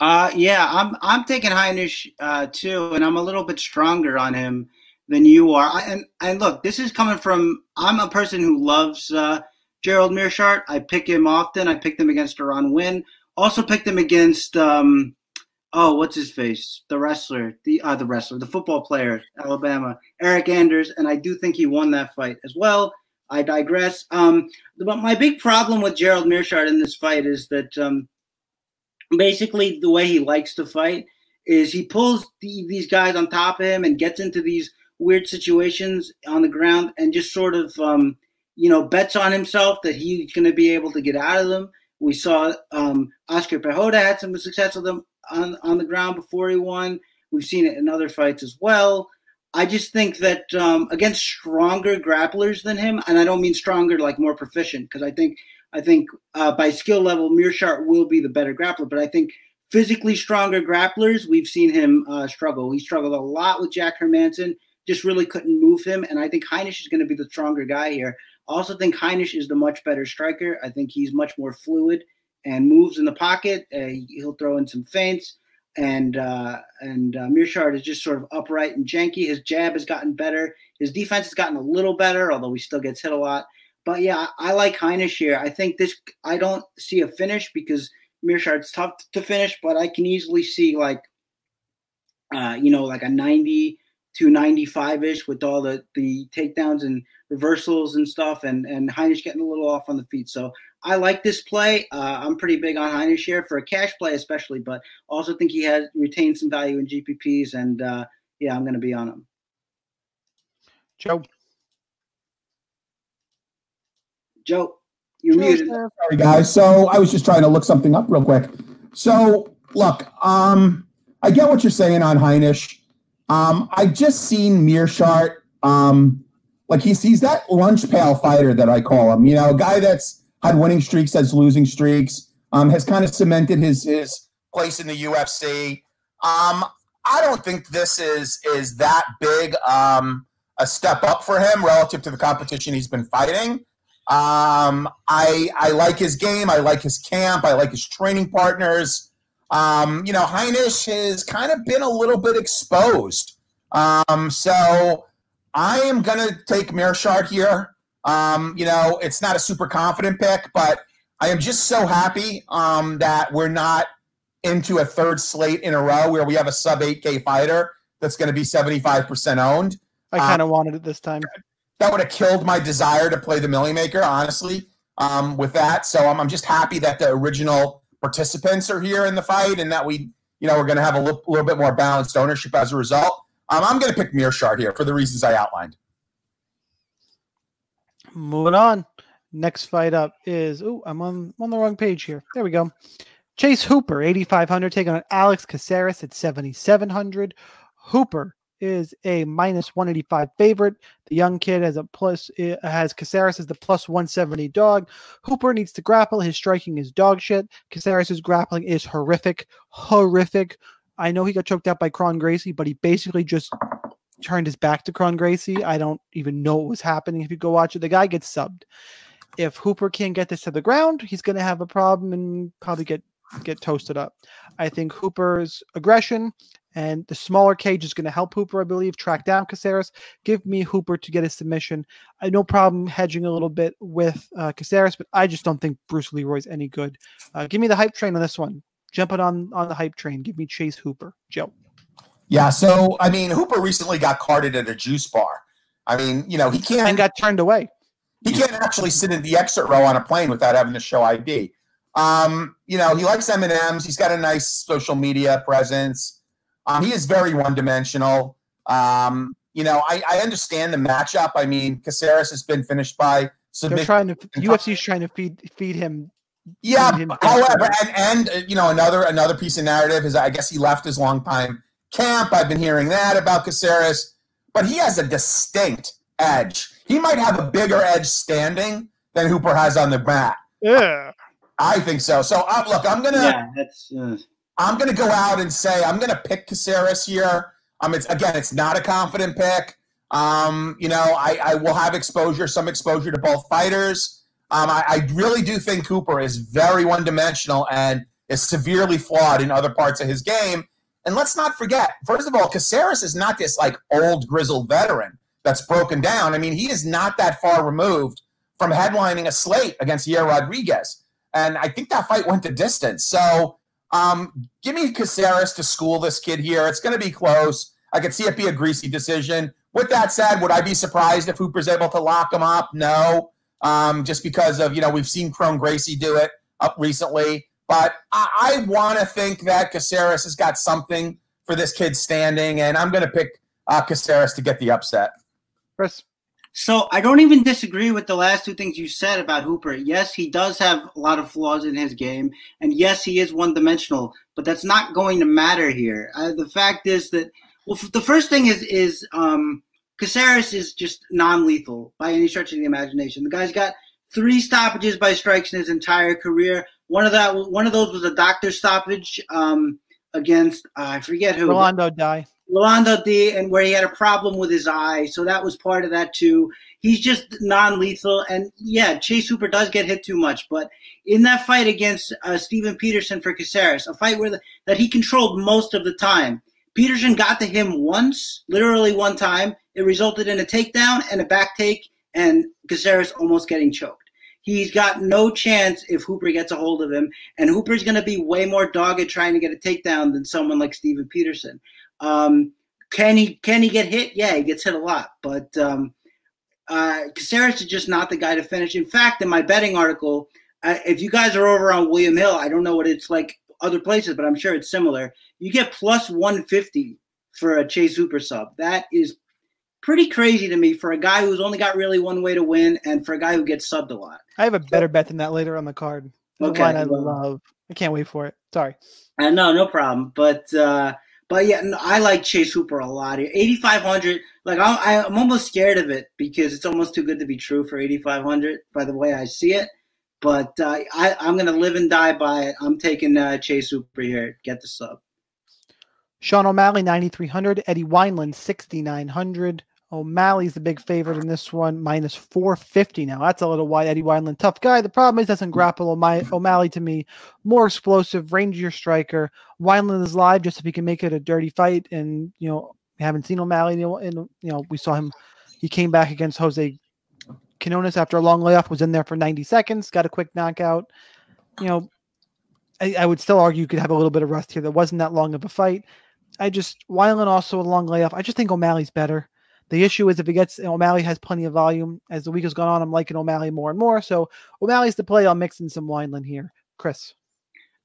Uh yeah, I'm I'm taking Heinisch uh, too, and I'm a little bit stronger on him than you are. I, and and look, this is coming from I'm a person who loves uh, Gerald Meerschaert. I pick him often. I picked him against Deron Winn. Also picked him against um, oh, what's his face? The wrestler, the uh, the wrestler, the football player, Alabama, Eric Anders, and I do think he won that fight as well. I digress. Um, but my big problem with Gerald Meerschaert in this fight is that um, basically the way he likes to fight is he pulls the, these guys on top of him and gets into these weird situations on the ground and just sort of um, you know bets on himself that he's going to be able to get out of them. We saw um, Oscar Pereira had some success with him on, on the ground before he won. We've seen it in other fights as well. I just think that um, against stronger grapplers than him, and I don't mean stronger like more proficient, because I think I think uh, by skill level, Meerschaert will be the better grappler. But I think physically stronger grapplers, we've seen him uh, struggle. He struggled a lot with Jack Hermansson, just really couldn't move him. And I think Heinisch is going to be the stronger guy here. I also think Heinisch is the much better striker. I think he's much more fluid and moves in the pocket. Uh, he'll throw in some feints, and uh, and uh, Meerschaert is just sort of upright and janky. His jab has gotten better. His defense has gotten a little better, although he still gets hit a lot. But yeah, I, I like Heinisch here. I think this. I don't see a finish because Meerschaert's tough to finish, but I can easily see like, uh, you know, like a ninety to ninety-five ish with all the the takedowns and reversals and stuff, and and Heinisch getting a little off on the feet. So I like this play. Uh, I'm pretty big on Heinisch here for a cash play, especially, but also think he has retained some value in GPPs, and uh, yeah, I'm going to be on him. Joe. Joe, you're muted. Sorry, guys. So I was just trying to look something up real quick. So look, um, I get what you're saying on Heinisch. Um, I just seen Meerschaert. Um, like he's he's that lunch pail fighter that I call him. You know, a guy that's had winning streaks as losing streaks. Um, has kind of cemented his his place in the UFC. Um, I don't think this is is that big um, a step up for him relative to the competition he's been fighting. Um, I I like his game. I like his camp. I like his training partners. Um, you know, Heinisch has kind of been a little bit exposed. Um, so I am going to take Meerschaert here. Um, you know, it's not a super confident pick, but I am just so happy um, that we're not into a third slate in a row where we have a sub 8K fighter that's going to be 75% owned. I kind of um, wanted it this time. That would have killed my desire to play the Milly Maker, honestly, um, with that. So I'm, I'm just happy that the original participants are here in the fight and that we, you know, we're going to have a little, little bit more balanced ownership as a result. Um, I'm going to pick Meerschaert here for the reasons I outlined. Moving on. Next fight up is oh, I'm on on the wrong page here. There we go. Chase Hooper, 8,500, taking on Alex Caceres at 7,700. Hooper is a minus 185 favorite. The young kid has a plus eh, has Caceres as the plus 170 dog. Hooper needs to grapple. His striking is dog shit. Caceres' grappling is horrific, horrific. I know he got choked out by Kron Gracie, but he basically just turned his back to Kron Gracie. I don't even know what was happening. If you go watch it, the guy gets subbed. If Hooper can't get this to the ground, he's going to have a problem and probably get get toasted up. I think Hooper's aggression and the smaller cage is going to help Hooper, I believe, track down Caceres. Give me Hooper to get a submission. I no problem hedging a little bit with uh, Caceres, but I just don't think Bruce Leroy's any good. Uh, give me the hype train on this one. Jumping on on the hype train. Give me Chase Hooper. Joe. Yeah, so I mean, Hooper recently got carded at a juice bar. I mean, you know, he can't and got turned away. He can't actually sit in the exit row on a plane without having to show ID. Um, you know, he likes M and M's. He's got a nice social media presence. Um, he is very one dimensional. Um, you know, I, I understand the matchup. I mean, Caceres has been finished by submission. They're trying to UFC's trying to feed feed him yeah. However, and, and you know another another piece of narrative is I guess he left his long time camp. I've been hearing that about Caceres, but he has a distinct edge. He might have a bigger edge standing than Hooper has on the mat. Yeah, I think so. So uh, look, I'm gonna. Yeah, that's. Uh... I'm gonna go out and say I'm gonna pick Caceres here. Um, it's again, it's not a confident pick. Um, you know, I, I will have exposure, some exposure to both fighters. Um, I, I really do think Cooper is very one dimensional and is severely flawed in other parts of his game. And let's not forget, first of all, Caceres is not this like old grizzled veteran that's broken down. I mean, he is not that far removed from headlining a slate against Yair Rodriguez. And I think that fight went to distance. So um, give me Caceres to school this kid here. It's going to be close. I could see it be a greasy decision. With that said, would I be surprised if Hooper's able to lock him up? No, um, just because of, you know, we've seen Kron Gracie do it up recently. But I, I want to think that Caceres has got something for this kid standing, and I'm going to pick uh, Caceres to get the upset. Chris. So I don't even disagree with the last two things you said about Hooper. Yes, he does have a lot of flaws in his game, and yes, he is one-dimensional. But that's not going to matter here. Uh, the fact is that well, the first thing is is um, Caceres is just non-lethal by any stretch of the imagination. The guy's got three stoppages by strikes in his entire career. One of that, one of those was a doctor stoppage um, against uh, I forget who. Rolando Dy. Rolando Dy, and where he had a problem with his eye, so that was part of that too. He's just non-lethal, and yeah, Chase Hooper does get hit too much. But in that fight against uh, Steven Peterson for Caceres, a fight where the, that he controlled most of the time, Peterson got to him once, literally one time. It resulted in a takedown and a back take, and Caceres almost getting choked. He's got no chance if Hooper gets a hold of him, and Hooper's going to be way more dogged trying to get a takedown than someone like Steven Peterson. Um, can he can he get hit? Yeah, he gets hit a lot, but um, uh, Caceres is just not the guy to finish. In fact, in my betting article, uh, if you guys are over on William Hill, I don't know what it's like other places, but I'm sure it's similar. You get plus 150 for a Chase Hooper sub. That is pretty crazy to me for a guy who's only got really one way to win and for a guy who gets subbed a lot. I have a better bet than that later on the card. The okay, I love. I can't wait for it. Sorry. Uh, no, no problem. But uh, but yeah, no, I like Chase Hooper a lot here. Eighty five hundred. Like I, I'm almost scared of it because it's almost too good to be true for eighty five hundred. By the way I see it. But uh, I, I'm going to live and die by it. I'm taking uh, Chase Hooper here. Get the sub. Sean O'Malley, 9,300. Eddie Wineland, 6,900. Oh, O'Malley's the big favorite in this one, minus 450 now. That's a little wide. Eddie Wineland, tough guy. The problem is doesn't grapple O'Malley to me. More explosive, rangier striker. Wineland is live just if he can make it a dirty fight. And, you know, we haven't seen O'Malley in you know, we saw him. He came back against Jose Quiñonez after a long layoff, was in there for 90 seconds, got a quick knockout. You know, I, I would still argue you could have a little bit of rust here. That wasn't that long of a fight. I just Wineland also a long layoff. I just think O'Malley's better. The issue is if he gets O'Malley has plenty of volume. As the week has gone on, I'm liking O'Malley more and more. So O'Malley's the play. I'll mix in some Wineland here. Chris.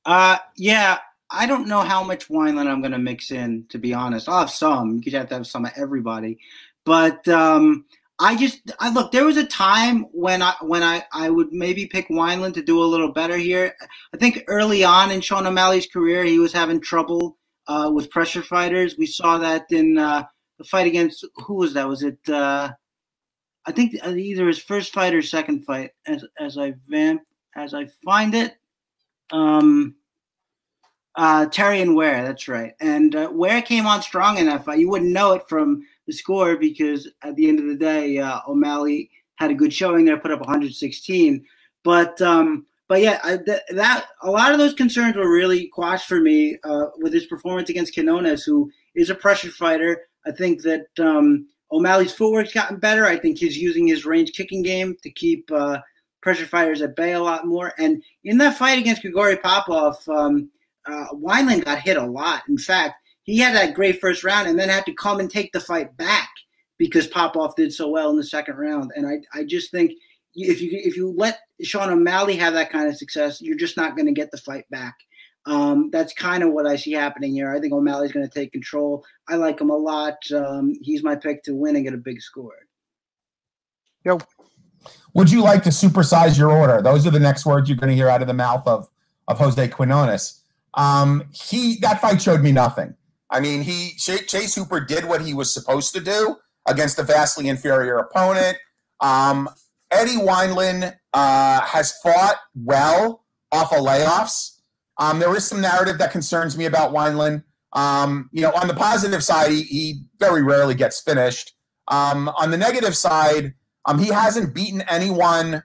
Uh yeah, I don't know how much Wineland I'm gonna mix in, to be honest. I'll have some. You have to have some of everybody. But um I just I look. There was a time when I when I I would maybe pick Wineland to do a little better here. I think early on in Sean O'Malley's career, he was having trouble uh, with pressure fighters. We saw that in uh, the fight against who was that? Was it? Uh, I think either his first fight or second fight. As as I vamp as I find it, um, uh, Terrion Ware. That's right. And uh, Ware came on strong in that fight. You wouldn't know it from the score because at the end of the day, uh, O'Malley had a good showing there, put up 116. But um, but yeah, I, th- that a lot of those concerns were really quashed for me uh, with his performance against Quiñonez, who is a pressure fighter. I think that um, O'Malley's footwork's gotten better. I think he's using his range kicking game to keep uh, pressure fighters at bay a lot more. And in that fight against Grigori Popov, um, uh, Wineland got hit a lot. In fact, he had that great first round and then had to come and take the fight back because Popov did so well in the second round. And I, I just think if you if you let Sean O'Malley have that kind of success, you're just not going to get the fight back. Um, that's kind of what I see happening here. I think O'Malley's going to take control. I like him a lot. Um, he's my pick to win and get a big score. Yo. Would you like to supersize your order? Those are the next words you're going to hear out of the mouth of of Jose Quiñonez. Um, he that fight showed me nothing. I mean, he Chase Hooper did what he was supposed to do against a vastly inferior opponent. Um, Eddie Wineland uh, has fought well off of layoffs. Um, there is some narrative that concerns me about Wineland. Um, you know, on the positive side, he, he very rarely gets finished. Um, on the negative side, um, he hasn't beaten anyone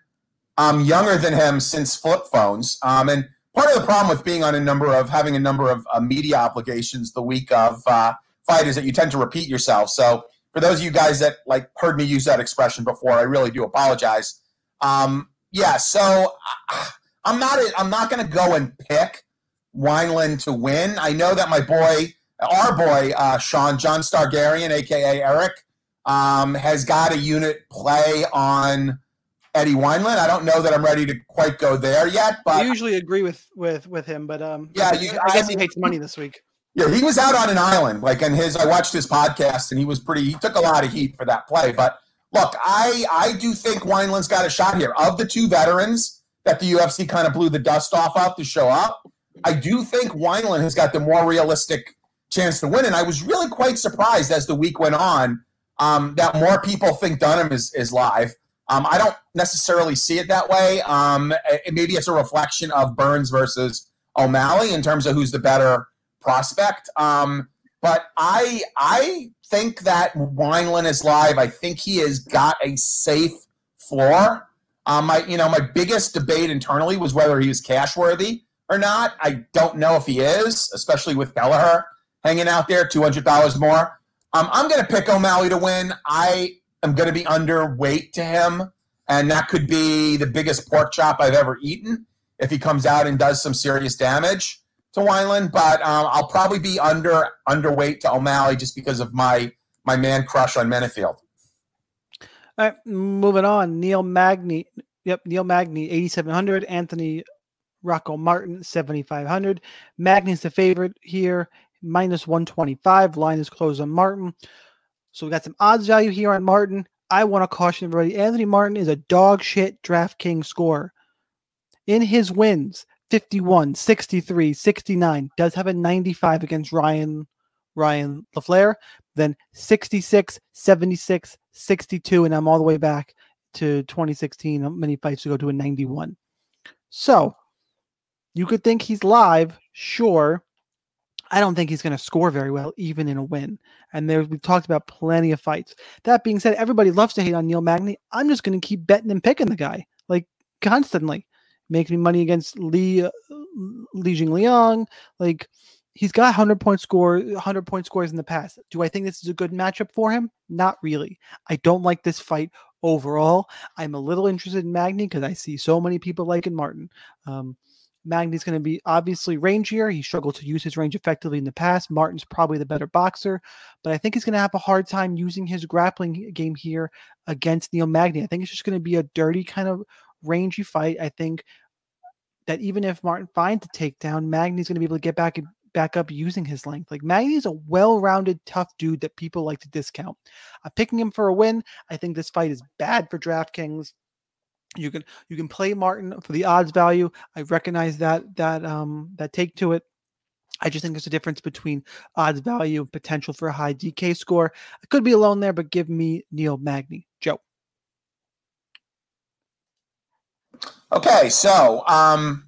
um, younger than him since flip phones. Um, and part of the problem with being on a number of having a number of uh, media obligations the week of uh, fight is that you tend to repeat yourself. So for those of you guys that like heard me use that expression before, I really do apologize. Um, yeah, so uh, I'm not I'm not going to go and pick Wineland to win. I know that my boy, our boy, uh, Sean John Stargarian, aka Eric, um, has got a unit play on Eddie Wineland. I don't know that I'm ready to quite go there yet, but I usually agree with with with him. But um, yeah, you, I guess I, he hates money this week. Yeah, he was out on an island. Like, and his I watched his podcast, and he was pretty. He took a lot of heat for that play. But look, I I do think Wineland's got a shot here. Of the two veterans that the UFC kind of blew the dust off of to show up, I do think Wineland has got the more realistic chance to win. And I was really quite surprised as the week went on um, that more people think Dunham is is live. Um, I don't necessarily see it that way. Um, it, maybe it's a reflection of Burns versus O'Malley in terms of who's the better prospect. Um, but I I think that Wineland is live. I think he has got a safe floor. Um, my you know my biggest debate internally was whether he was cash worthy or not. I don't know if he is, especially with Kelleher hanging out there, two hundred dollars more. Um, I'm going to pick O'Malley to win. I am going to be underweight to him, and that could be the biggest pork chop I've ever eaten if he comes out and does some serious damage to Wineland. But um, I'll probably be under underweight to O'Malley just because of my my man crush on Menifield. All right, moving on. Neil Magny. Yep, Neil Magny, 8,700. Anthony Rocco Martin, 7,500. Magny's the favorite here, minus 125. Line is closed on Martin. So we got some odds value here on Martin. I want to caution everybody Anthony Martin is a dog shit DraftKings scorer. In his wins, 51, 63, 69, does have a 95 against Ryan Ryan LaFlare, then 66, 76, 62, and I'm all the way back to 2016. Many fights to go to a 91. So you could think he's live, sure. I don't think he's going to score very well, even in a win. And there, we've talked about plenty of fights. That being said, everybody loves to hate on Neil Magny. I'm just going to keep betting and picking the guy like constantly, making money against Lee, uh, Li Jingliang. Like he's got 100 point score, 100 point scores in the past. Do I think this is a good matchup for him? Not really. I don't like this fight overall. I'm a little interested in Magny because I see so many people liking Martin. Um, Magny's going to be obviously rangier. He struggled to use his range effectively in the past. Martin's probably the better boxer, but I think he's going to have a hard time using his grappling game here against Neil Magny. I think it's just going to be a dirty kind of rangy fight. I think that even if Martin finds a takedown, Magny's going to be able to get back and back up using his length. Like Magny's a well-rounded, tough dude that people like to discount. I'm picking him for a win. I think this fight is bad for DraftKings. You can you can play Martin for the odds value. I recognize that that um that take to it. I just think there's a difference between odds value and potential for a high DK score. I could be alone there, but give me Neil Magny. Joe. Okay, so um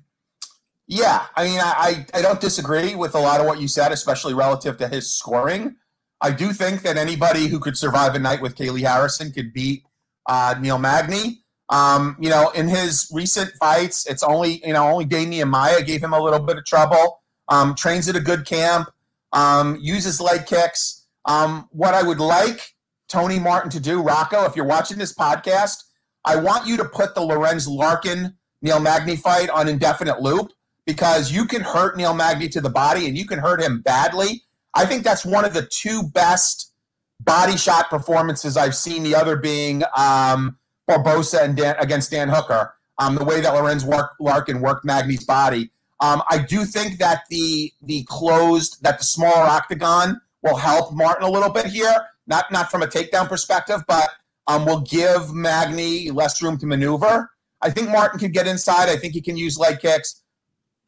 yeah, I mean I, I don't disagree with a lot of what you said, especially relative to his scoring. I do think that anybody who could survive a night with Kayla Harrison could beat uh, Neil Magny. Um, you know, in his recent fights, it's only you know only Damian Maia gave him a little bit of trouble. Um, trains at a good camp, um, uses leg kicks. Um, what I would like Tony Martin to do, Rocco, if you're watching this podcast, I want you to put the Lorenz Larkin Neil Magny fight on indefinite loop because you can hurt Neil Magny to the body and you can hurt him badly. I think that's one of the two best body shot performances I've seen. The other being um, Barbosa and Dan, against Dan Hooker. Um, the way that Lorenz work, Larkin worked Magny's body. Um, I do think that the the closed that the smaller octagon will help Martin a little bit here. Not not from a takedown perspective, but um, will give Magny less room to maneuver. I think Martin can get inside. I think he can use leg kicks.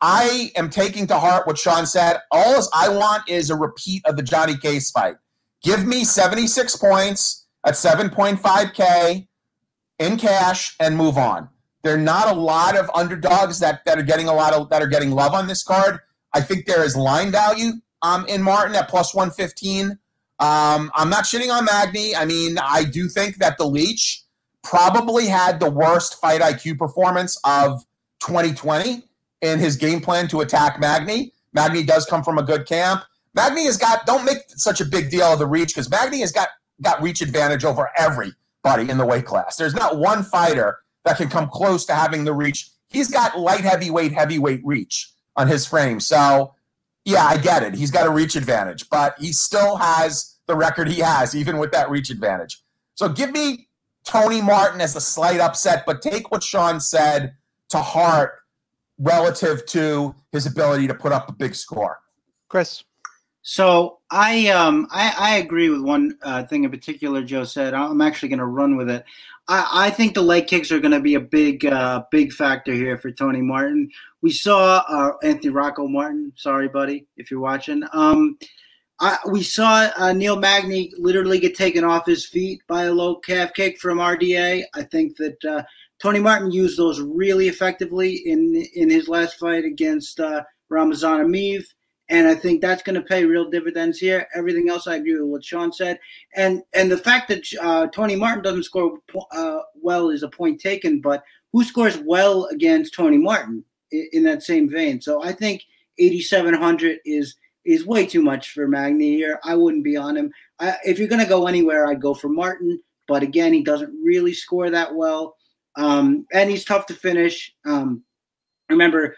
I am taking to heart what Sean said. All I want is a repeat of the Johnny Case fight. Give me 76 points at 7.5K in cash and move on. There are not a lot of underdogs that, that are getting a lot of that are getting love on this card. I think there is line value um, in Martin at plus 115. Um, I'm not shitting on Magny. I mean, I do think that the Leech probably had the worst fight IQ performance of 2020 in his game plan to attack Magny. Magny does come from a good camp. Magny has got, don't make such a big deal of the reach because Magny has got, got reach advantage over everybody in the weight class. There's not one fighter that can come close to having the reach. He's got light heavyweight, heavyweight reach on his frame. So, yeah, I get it. He's got a reach advantage, but he still has the record he has, even with that reach advantage. So, give me Tony Martin as a slight upset, but take what Sean said to heart relative to his ability to put up a big score. Chris. So I um I, I agree with one uh, thing in particular Joe said. I'm actually going to run with it. I, I think the leg kicks are going to be a big uh, big factor here for Tony Martin. We saw uh, Anthony Rocco Martin. Sorry, buddy, if you're watching. Um, I, we saw uh, Neil Magny literally get taken off his feet by a low calf kick from RDA. I think that uh, Tony Martin used those really effectively in in his last fight against uh, Ramazan Emeev and I think that's going to pay real dividends here. Everything else, I agree with what Sean said, and and the fact that uh, Tony Martin doesn't score uh, well is a point taken. But who scores well against Tony Martin in, in that same vein? So I think 8,700 is is way too much for Magny here. I wouldn't be on him. I, if you're going to go anywhere, I'd go for Martin. But again, he doesn't really score that well, um, and he's tough to finish. Um, remember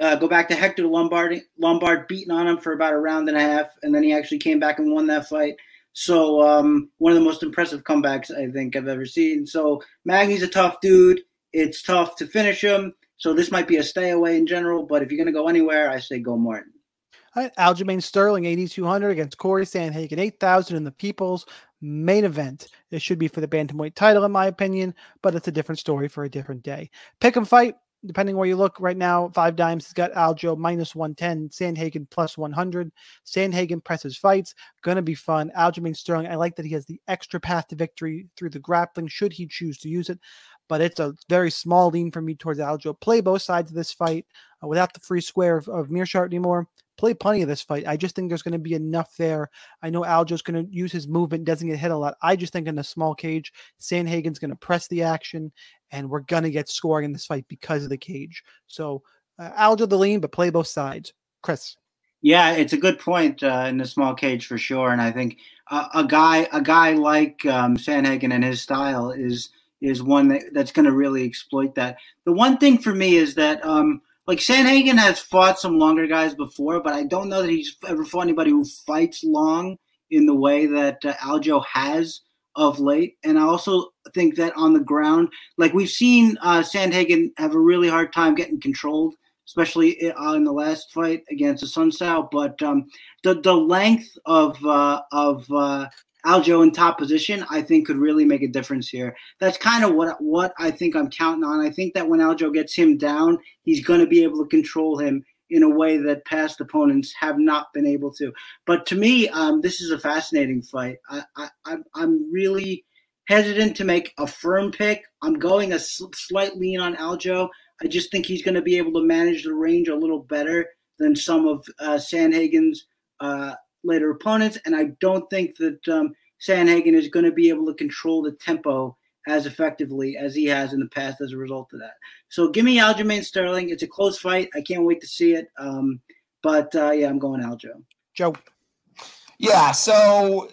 uh, go back to Hector Lombard, Lombard beating on him for about a round and a half, and then he actually came back and won that fight. So um, one of the most impressive comebacks I think I've ever seen. So Magny's a tough dude. It's tough to finish him. So this might be a stay away in general. But if you're going to go anywhere, I say go Martin. Aljamain Sterling, 8,200 against Cory Sandhagen, 8,000 in the People's main event. It should be for the Bantamweight title, in my opinion, but it's a different story for a different day. Pick 'em fight depending where you look right now, 5Dimes has got Aljo minus 110, Sandhagen plus 100. Sandhagen presses fights, gonna be fun. Aljamain Sterling, I like that he has the extra path to victory through the grappling, should he choose to use it. But it's a very small lean for me towards Aljo. Play both sides of this fight. Uh, without the free square of, of Meerschaert anymore. Play plenty of this fight. I just think there's going to be enough there. I know Aljo's going to use his movement, doesn't get hit a lot. I just think in the small cage, Sandhagen's going to press the action, and we're going to get scoring in this fight because of the cage. So uh, Aljo the lean, but play both sides. Chris. Yeah, it's a good point uh, in the small cage for sure, and I think uh, a guy a guy like um, Sandhagen and his style is is one that, that's going to really exploit that. The one thing for me is that um, like Sandhagen has fought some longer guys before, but I don't know that he's ever fought anybody who fights long in the way that uh, Aljo has of late. And I also think that on the ground, like we've seen uh, Sandhagen have a really hard time getting controlled especially uh, in the last fight against Assunção. But um, the the length of uh, of uh, Aljo in top position, I think, could really make a difference here. That's kind of what what I think I'm counting on. I think that when Aljo gets him down, he's going to be able to control him in a way that past opponents have not been able to. But to me, um, this is a fascinating fight. I, I, I'm really hesitant to make a firm pick. I'm going a slight lean on Aljo. I just think he's going to be able to manage the range a little better than some of uh, Sandhagen's uh, later opponents, and I don't think that um, Sandhagen is going to be able to control the tempo as effectively as he has in the past as a result of that. So give me Aljamain Sterling. It's a close fight. I can't wait to see it. Um, but uh, yeah, I'm going Aljo. Joe. Yeah. So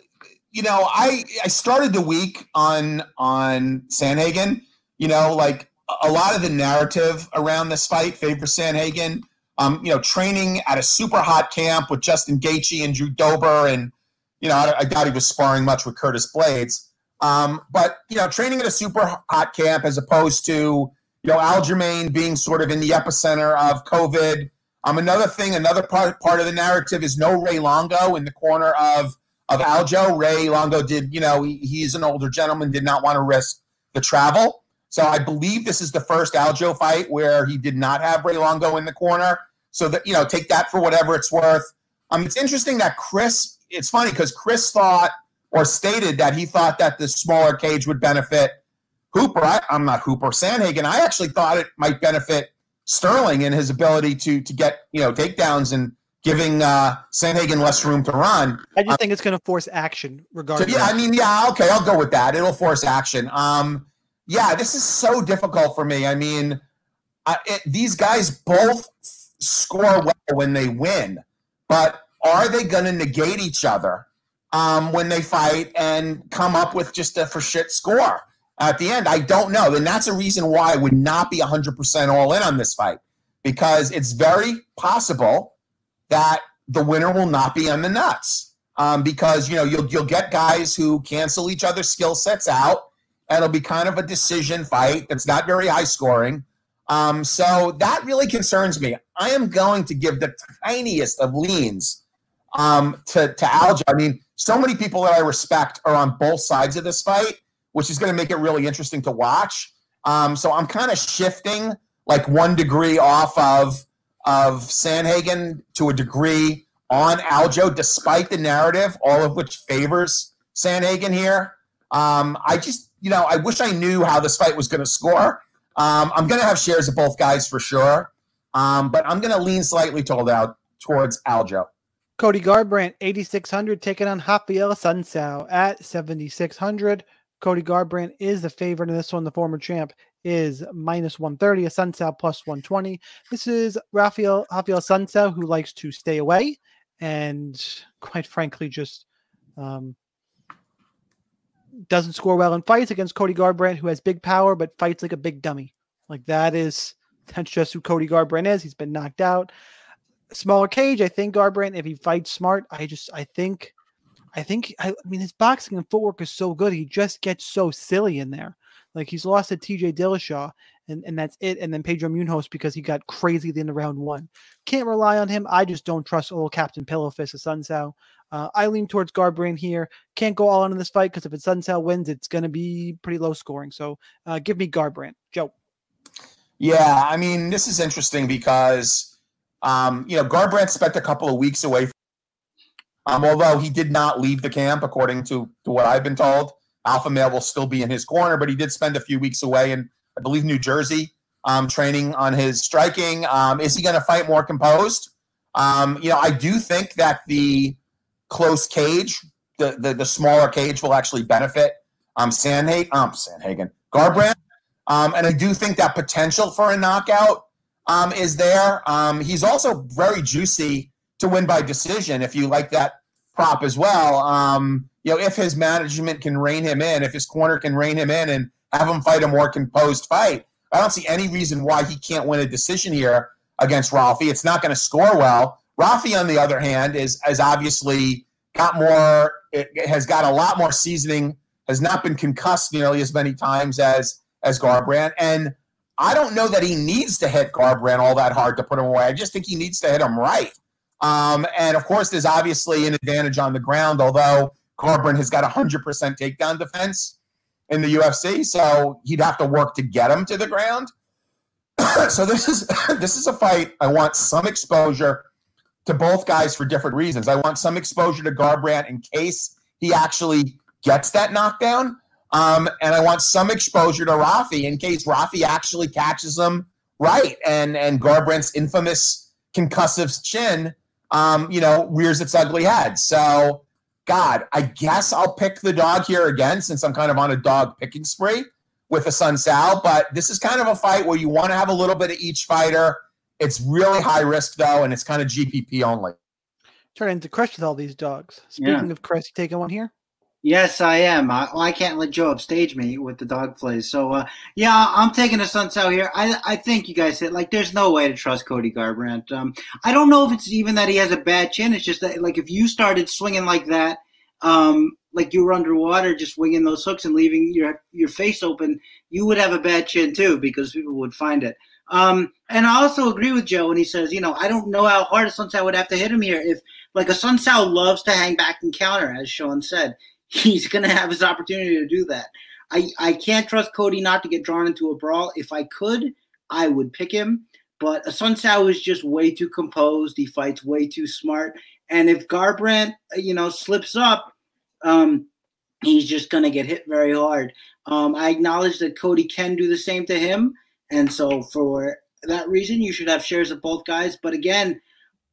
you know, I I started the week on on Sandhagen. You know, like a lot of the narrative around this fight favors Sandhagen. Um, you know, training at a super hot camp with Justin Gaethje and Drew Dober, and you know, I, I doubt he was sparring much with Curtis Blaydes. Um, but you know, training at a super hot camp as opposed to you know Aljamain being sort of in the epicenter of COVID. Um, another thing, another part part of the narrative is no Ray Longo in the corner of of Aljo. Ray Longo did, you know, he, he's an older gentleman, did not want to risk the travel. So I believe this is the first Aljo fight where he did not have Ray Longo in the corner. So that you know, take that for whatever it's worth. Um, it's interesting that Chris. It's funny because Chris thought or stated that he thought that the smaller cage would benefit Hooper. I, am not Hooper Sandhagen. I actually thought it might benefit Sterling in his ability to to get you know takedowns and giving uh, Sandhagen less room to run. I just um, think it's going to force action, regardless. So yeah, I mean, yeah, okay, I'll go with that. It'll force action. Um, yeah, this is so difficult for me. I mean, uh, it, these guys both score well when they win, but are they going to negate each other um, when they fight and come up with just a for shit score at the end? I don't know. And that's a reason why I would not be 100% all in on this fight because it's very possible that the winner will not be on the nuts. Um, because you know you'll you'll get guys who cancel each other's skill sets out It'll be kind of a decision fight that's not very high scoring. Um, so that really concerns me. I am going to give the tiniest of leans um, to, to Aljo. I mean, so many people that I respect are on both sides of this fight, which is going to make it really interesting to watch. Um, so I'm kind of shifting like one degree off of of Sandhagen to a degree on Aljo, despite the narrative, all of which favors Sandhagen here. Um, I just you know, I wish I knew how this fight was going to score. Um, I'm going to have shares of both guys for sure, um, but I'm going to lean slightly told out towards Aljo. Cody Garbrandt, 8,600, taking on Raphael Assunção at 7,600. Cody Garbrandt is the favorite in this one. The former champ is minus 130, Assunção plus 120. This is Rafael, Raphael Assunção, who likes to stay away and, quite frankly, just um, doesn't score well in fights against Cody Garbrandt, who has big power but fights like a big dummy. Like that is that's just who Cody Garbrandt is. He's been knocked out. Smaller cage, I think Garbrandt, if he fights smart, I just I think I think I, I mean his boxing and footwork is so good. He just gets so silly in there. Like he's lost to TJ Dillashaw, and, and that's it. And then Pedro Munhoz because he got crazy at the of round one. Can't rely on him. I just don't trust old Captain Pillowfist Assunção. Uh, I lean towards Garbrandt here. Can't go all in this fight because if it's Assunção wins, it's going to be pretty low scoring. So uh, give me Garbrandt. Joe. Yeah, I mean, this is interesting because, um, you know, Garbrandt spent a couple of weeks away. From, um, although he did not leave the camp, according to, to what I've been told. Alpha Male will still be in his corner, but he did spend a few weeks away in, I believe, New Jersey um, training on his striking. Um, is he going to fight more composed? Um, you know, I do think that the close cage, the the, the smaller cage, will actually benefit um, Sandhagen, um, Sandhagen, Garbrandt, um, and I do think that potential for a knockout um, is there. Um, he's also very juicy to win by decision if you like that prop as well. Um, you know, if his management can rein him in, if his corner can rein him in and have him fight a more composed fight, I don't see any reason why he can't win a decision here against Rafi. It's not going to score well. Rafi, on the other hand, is has obviously got more. Has got a lot more seasoning. Has not been concussed nearly as many times as as Garbrandt, and I don't know that he needs to hit Garbrandt all that hard to put him away. I just think he needs to hit him right. Um, and of course, there's obviously an advantage on the ground, although Garbrandt has got 100% takedown defense in the UFC, so he'd have to work to get him to the ground. so this is this is a fight. I want some exposure to both guys for different reasons. I want some exposure to Garbrandt in case he actually gets that knockdown. Um, and I want some exposure to Rafi in case Rafi actually catches him right and and Garbrandt's infamous concussive chin, um, you know, rears its ugly head. So, God, I guess I'll pick the dog here again since I'm kind of on a dog picking spree with Assunção. But this is kind of a fight where you want to have a little bit of each fighter. It's really high risk though, and it's kind of GPP only. Turning into Crush with all these dogs. Speaking yeah. of Crush, you taking one here? Yes, I am. I, I can't let Joe upstage me with the dog plays. So, uh, yeah, I'm taking Assunção here. I, I think you guys said, like, there's no way to trust Cody Garbrandt. Um, I don't know if it's even that he has a bad chin. It's just that, like, if you started swinging like that, um, like you were underwater, just winging those hooks and leaving your your face open, you would have a bad chin too because people would find it. Um, and I also agree with Joe when he says, you know, I don't know how hard Assunção would have to hit him here. If like Assunção loves to hang back and counter, as Sean said he's going to have his opportunity to do that. I, I can't trust Cody not to get drawn into a brawl. If I could, I would pick him. But Assunção is just way too composed. He fights way too smart. And if Garbrandt, you know, slips up, um, he's just going to get hit very hard. Um, I acknowledge that Cody can do the same to him. And so for that reason, you should have shares of both guys. But again,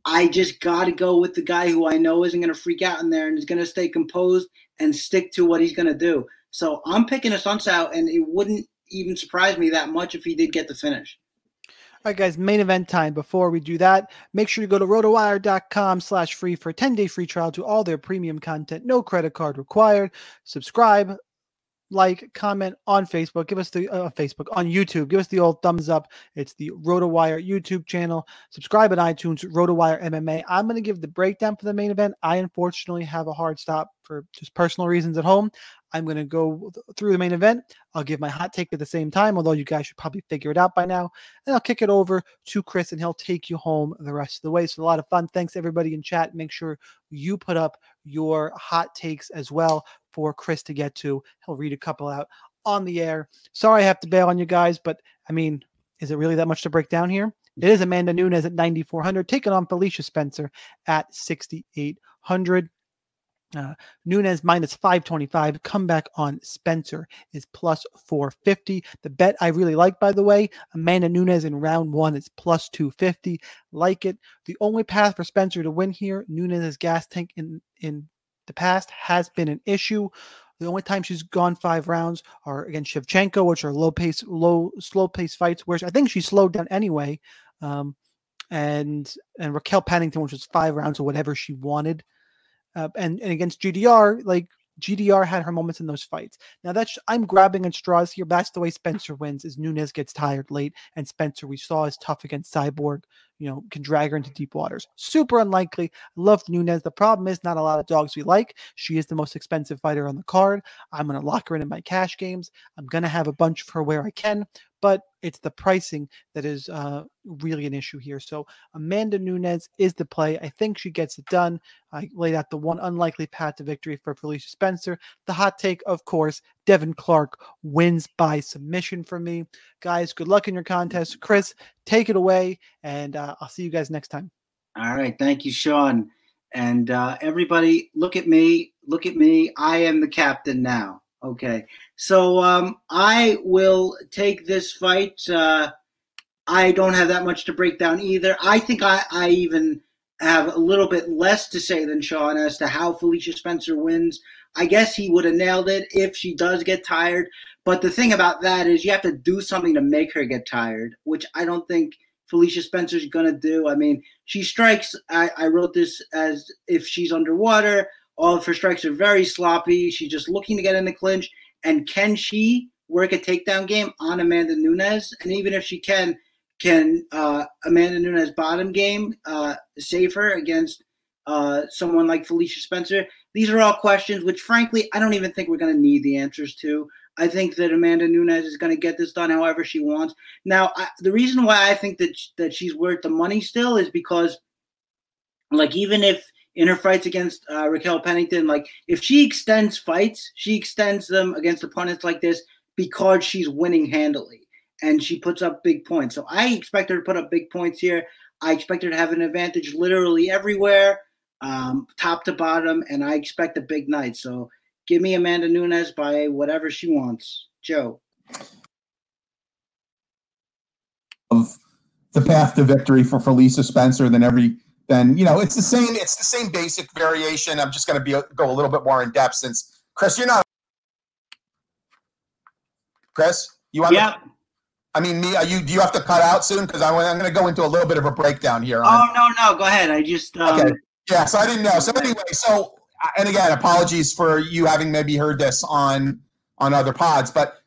I just got to go with the guy who I know isn't going to freak out in there and is going to stay composed and stick to what he's going to do. So I'm picking Assunção, and it wouldn't even surprise me that much if he did get the finish. All right, guys, main event time. Before we do that, make sure you go to rotowire.com slash free for a 10-day free trial to all their premium content. No credit card required. Subscribe, like, comment on Facebook. Give us the uh, Facebook on YouTube. Give us the old thumbs up. It's the RotoWire YouTube channel. Subscribe on iTunes. RotoWire MMA. I'm going to give the breakdown for the main event. I unfortunately have a hard stop for just personal reasons at home. I'm going to go through the main event. I'll give my hot take at the same time, although you guys should probably figure it out by now. And I'll kick it over to Chris, and he'll take you home the rest of the way. So, a lot of fun. Thanks, everybody in chat. Make sure you put up your hot takes as well for Chris to get to. He'll read a couple out on the air. Sorry I have to bail on you guys, but I mean, is it really that much to break down here? It is Amanda Nunes at 9,400, taking on Felicia Spencer at 6,800. Uh, Nunes minus 525. Comeback on Spencer is plus 450. The bet I really like, by the way, Amanda Nunes in round one is plus 250. Like it. The only path for Spencer to win here, Nunes' gas tank in, in the past has been an issue. The only time she's gone five rounds are against Shevchenko, which are low pace, low, slow pace fights, where I think she slowed down anyway. Um, and and Raquel Pennington, which was five rounds or whatever she wanted. Uh, and and against GDR, like GDR had her moments in those fights. Now that's I'm grabbing at straws here. That's the way Spencer wins. Is Nunes gets tired late, and Spencer we saw is tough against Cyborg. You know, can drag her into deep waters. Super unlikely. Love Nunes. The problem is not a lot of dogs we like. She is the most expensive fighter on the card. I'm gonna lock her in in my cash games. I'm gonna have a bunch of her where I can, but it's the pricing that is uh, really an issue here. So Amanda Nunes is the play. I think she gets it done. I laid out the one unlikely path to victory for Felicia Spencer. The hot take, of course, Devin Clark wins by submission for me. Guys, good luck in your contest. Chris, take it away, and uh, I'll see you guys next time. All right. Thank you, Sean. And uh, everybody, look at me. Look at me. I am the captain now. Okay. So um, I will take this fight. Uh, I don't have that much to break down either. I think I, I even have a little bit less to say than Sean as to how Felicia Spencer wins. I guess he would have nailed it if she does get tired. But the thing about that is you have to do something to make her get tired, which I don't think Felicia Spencer's to do. I mean, she strikes, I, I wrote this as if she's underwater. All of her strikes are very sloppy. She's just looking to get in the clinch. And can she work a takedown game on Amanda Nunes? And even if she can, can uh, Amanda Nunes bottom game uh, save her against uh, someone like Felicia Spencer? These are all questions which, frankly, I don't even think we're going to need the answers to. I think that Amanda Nunes is going to get this done however she wants. Now, I, the reason why I think that that she's worth the money still is because, like, even if in her fights against uh, Raquel Pennington, like, if she extends fights, she extends them against opponents like this because she's winning handily and she puts up big points. So I expect her to put up big points here. I expect her to have an advantage literally everywhere, um, top to bottom, and I expect a big night. So give me Amanda Nunes by whatever she wants. Joe. Of the path to victory for Felicia Spencer than every then you know it's the same it's the same basic variation. I'm just going to be go a little bit more in depth since Chris, you're not Chris, you want? Yeah. I mean, me. Are you? Do you have to cut out soon? Because I'm, I'm going to go into a little bit of a breakdown here. On, oh no, no, go ahead. I just um, okay. Yeah, so I didn't know. So anyway, so and again, apologies for you having maybe heard this on on other pods, but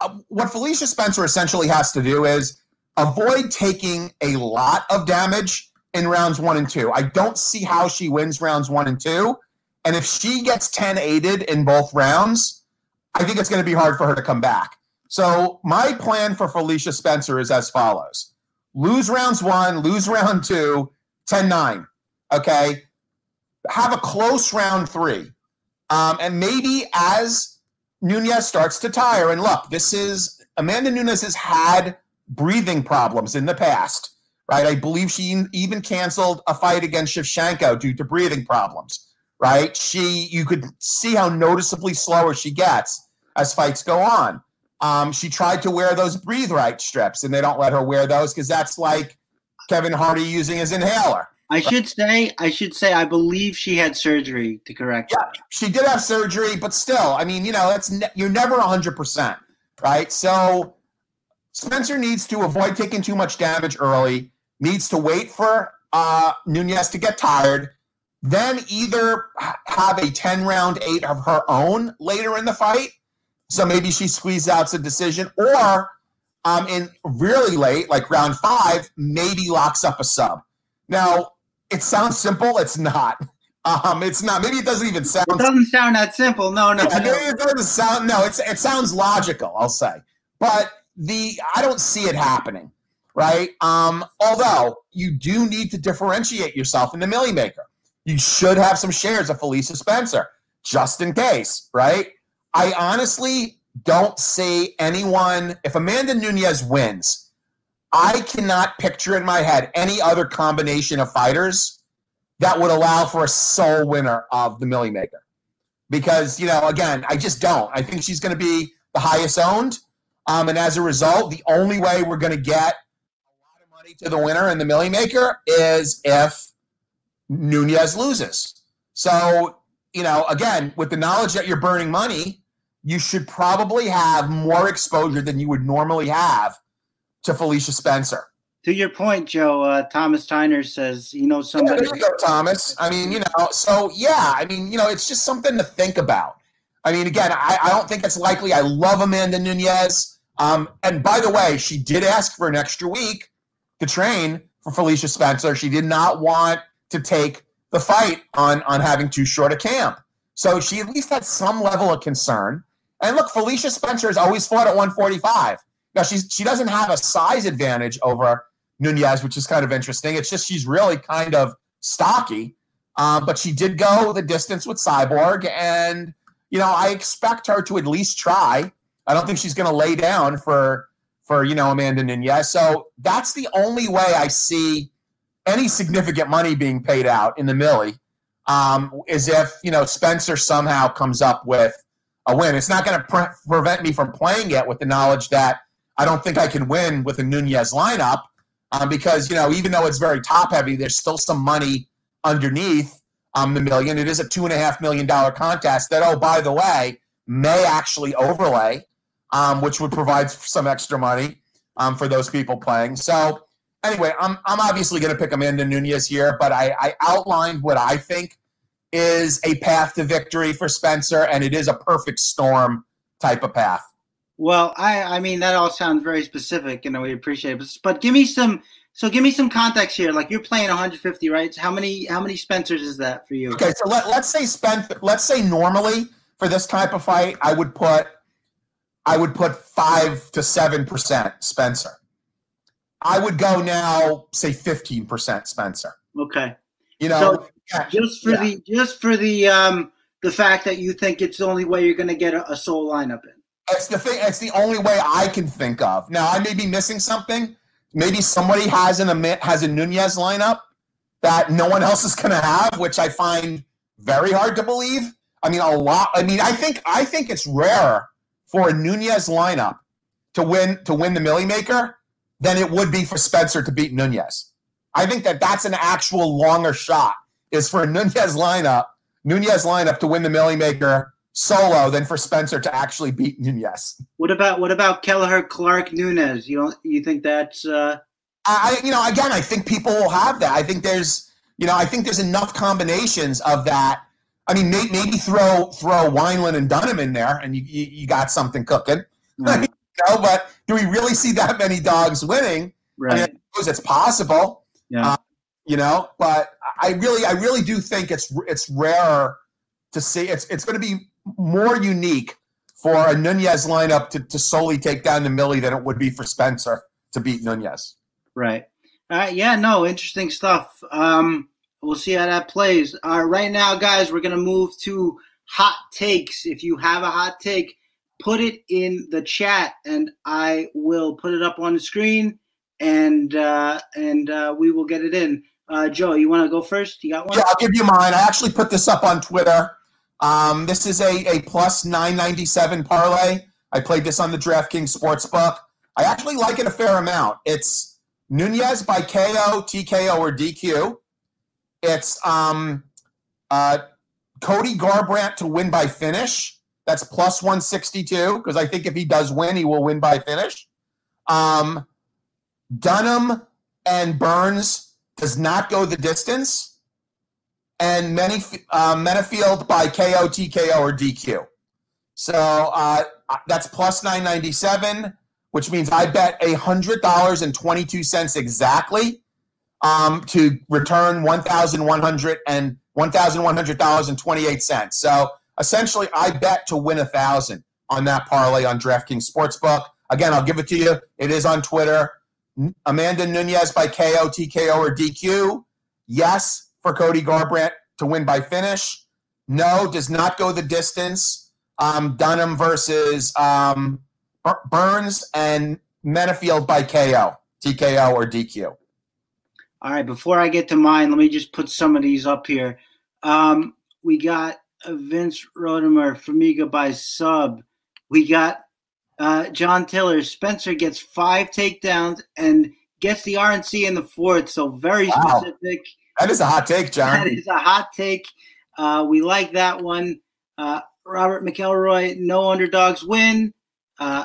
uh, what Felicia Spencer essentially has to do is avoid taking a lot of damage in rounds one and two. I don't see how she wins rounds one and two. And if she gets 10 aided in both rounds, I think it's going to be hard for her to come back. So my plan for Felicia Spencer is as follows. Lose rounds one, lose round two, 10-9. Okay. Have a close round three. Um, and maybe as Nunes starts to tire, and look, this is Amanda Nunes has had breathing problems in the past, right? I believe she even canceled a fight against Shevchenko due to breathing problems, right? She, you could see how noticeably slower she gets as fights go on. Um, she tried to wear those breathe right strips, and they don't let her wear those because that's like Kevin Hardy using his inhaler. I should say, I should say, I believe she had surgery to correct. Yeah, she did have surgery, but still, I mean, you know, that's ne- you're never hundred percent, right? So Spencer needs to avoid taking too much damage early. Needs to wait for uh, Nunes to get tired, then either have a ten round eight of her own later in the fight so maybe she squeezes out a decision, or um, in really late, like round five, maybe locks up a sub. Now, it sounds simple. It's not. Um, it's not. Maybe it doesn't even sound. It doesn't sound that simple. No, no. Yeah, no. It doesn't sound. No, it's it sounds logical. I'll say, but the I don't see it happening. Right. Um, although you do need to differentiate yourself in the Milly Maker. You should have some shares of Felicia Spencer just in case. Right. I honestly don't see anyone. If Amanda Nunes wins, I cannot picture in my head any other combination of fighters that would allow for a sole winner of the Milly Maker. Because, you know, again, I just don't. I think she's going to be the highest owned. Um, and as a result, the only way we're going to get a lot of money to the winner and the Milly Maker is if Nunes loses. So, you know, again, with the knowledge that you're burning money, you should probably have more exposure than you would normally have to Felicia Spencer. To your point, Joe, uh, Thomas Tyner says, you know, somebody. Yeah, there you go, Thomas. I mean, you know, so yeah, I mean, you know, it's just something to think about. I mean, again, I, I don't think it's likely. I love Amanda Nunes. Um, and by the way, she did ask for an extra week to train for Felicia Spencer. She did not want to take the fight on on having too short a camp. So she at least had some level of concern. And look, Felicia Spencer has always fought at 145. Now she's she doesn't have a size advantage over Nunes, which is kind of interesting. It's just she's really kind of stocky, um, but she did go the distance with Cyborg, and you know I expect her to at least try. I don't think she's going to lay down for for you know Amanda Nunes. So that's the only way I see any significant money being paid out in the Milly um, is if you know Spencer somehow comes up with a win. It's not going to pre- prevent me from playing it with the knowledge that I don't think I can win with a Nunes lineup um, because you know even though it's very top heavy, there's still some money underneath um, the million. It is a two and a half million dollar contest that oh by the way may actually overlay, um, which would provide some extra money um, for those people playing. So anyway, I'm I'm obviously going to pick Amanda Nunes here, but I, I outlined what I think is a path to victory for Spencer, and it is a perfect storm type of path. Well, I I mean that all sounds very specific, and we appreciate it. But give me some so give me some context here. Like you're playing 150, right? So how many how many Spencers is that for you? Okay, so let, let's say Spencer. Let's say normally for this type of fight, I would put I would put five to seven percent Spencer. I would go now, say 15% Spencer. Okay. You know, so yeah, just for yeah. the just for the um the fact that you think it's the only way you're going to get a, a soul lineup in. It's the thing. It's the only way I can think of. Now I may be missing something. Maybe somebody has an has a Nunes lineup that no one else is going to have, which I find very hard to believe. I mean, a lot. I mean, I think I think it's rare for a Nunes lineup to win to win the Milly Maker than it would be for Spencer to beat Nunes. I think that that's an actual longer shot is for a Nunes lineup, Nunes lineup to win the Milly Maker solo than for Spencer to actually beat Nunes. What about what about Kelleher Clark Nunes? You don't you think that's uh I you know again I think people will have that. I think there's you know I think there's enough combinations of that. I mean maybe, maybe throw throw Wineland and Dunham in there and you you, you got something cooking. Mm-hmm. you know, but do we really see that many dogs winning? Right. I mean, it's possible. Yeah. Uh, you know, but I really I really do think it's it's rarer to see. It's it's going to be more unique for a Nunes lineup to, to solely take down the Milly than it would be for Spencer to beat Nunes. Right. Uh, yeah, no, interesting stuff. Um, we'll see how that plays. Uh, right now, guys, we're going to move to hot takes. If you have a hot take, put it in the chat and I will put it up on the screen and uh, and uh, we will get it in. Uh, Joe, you want to go first? You got one? Yeah, I'll give you mine. I actually put this up on Twitter. Um, this is a, a plus 997 parlay. I played this on the DraftKings Sportsbook. I actually like it a fair amount. It's Nunes by KO, TKO, or DQ. It's um, uh, Cody Garbrandt to win by finish. That's plus 162 because I think if he does win, he will win by finish. Um, Dunham and Burns does not go the distance and many uh, Menifield by KO, TKO, or DQ. So uh, that's plus 997, which means I bet $100.22 exactly um, to return $1,100 and $1,100.28. So essentially, I bet to win a 1000 on that parlay on DraftKings Sportsbook. Again, I'll give it to you. It is on Twitter. Amanda Nunes by KO, TKO, or DQ. Yes, for Cody Garbrandt to win by finish. No, does not go the distance. Um, Dunham versus um, Burns and Menifield by KO, TKO, or DQ. All right, before I get to mine, let me just put some of these up here. Um, we got Vince Rodemer, Formiga by sub. We got uh, John Taylor. Spencer gets five takedowns and gets the RNC in the fourth, so very wow. specific. That is a hot take, John. That is a hot take. Uh, we like that one. Uh, Robert McElroy, no underdogs win. Uh,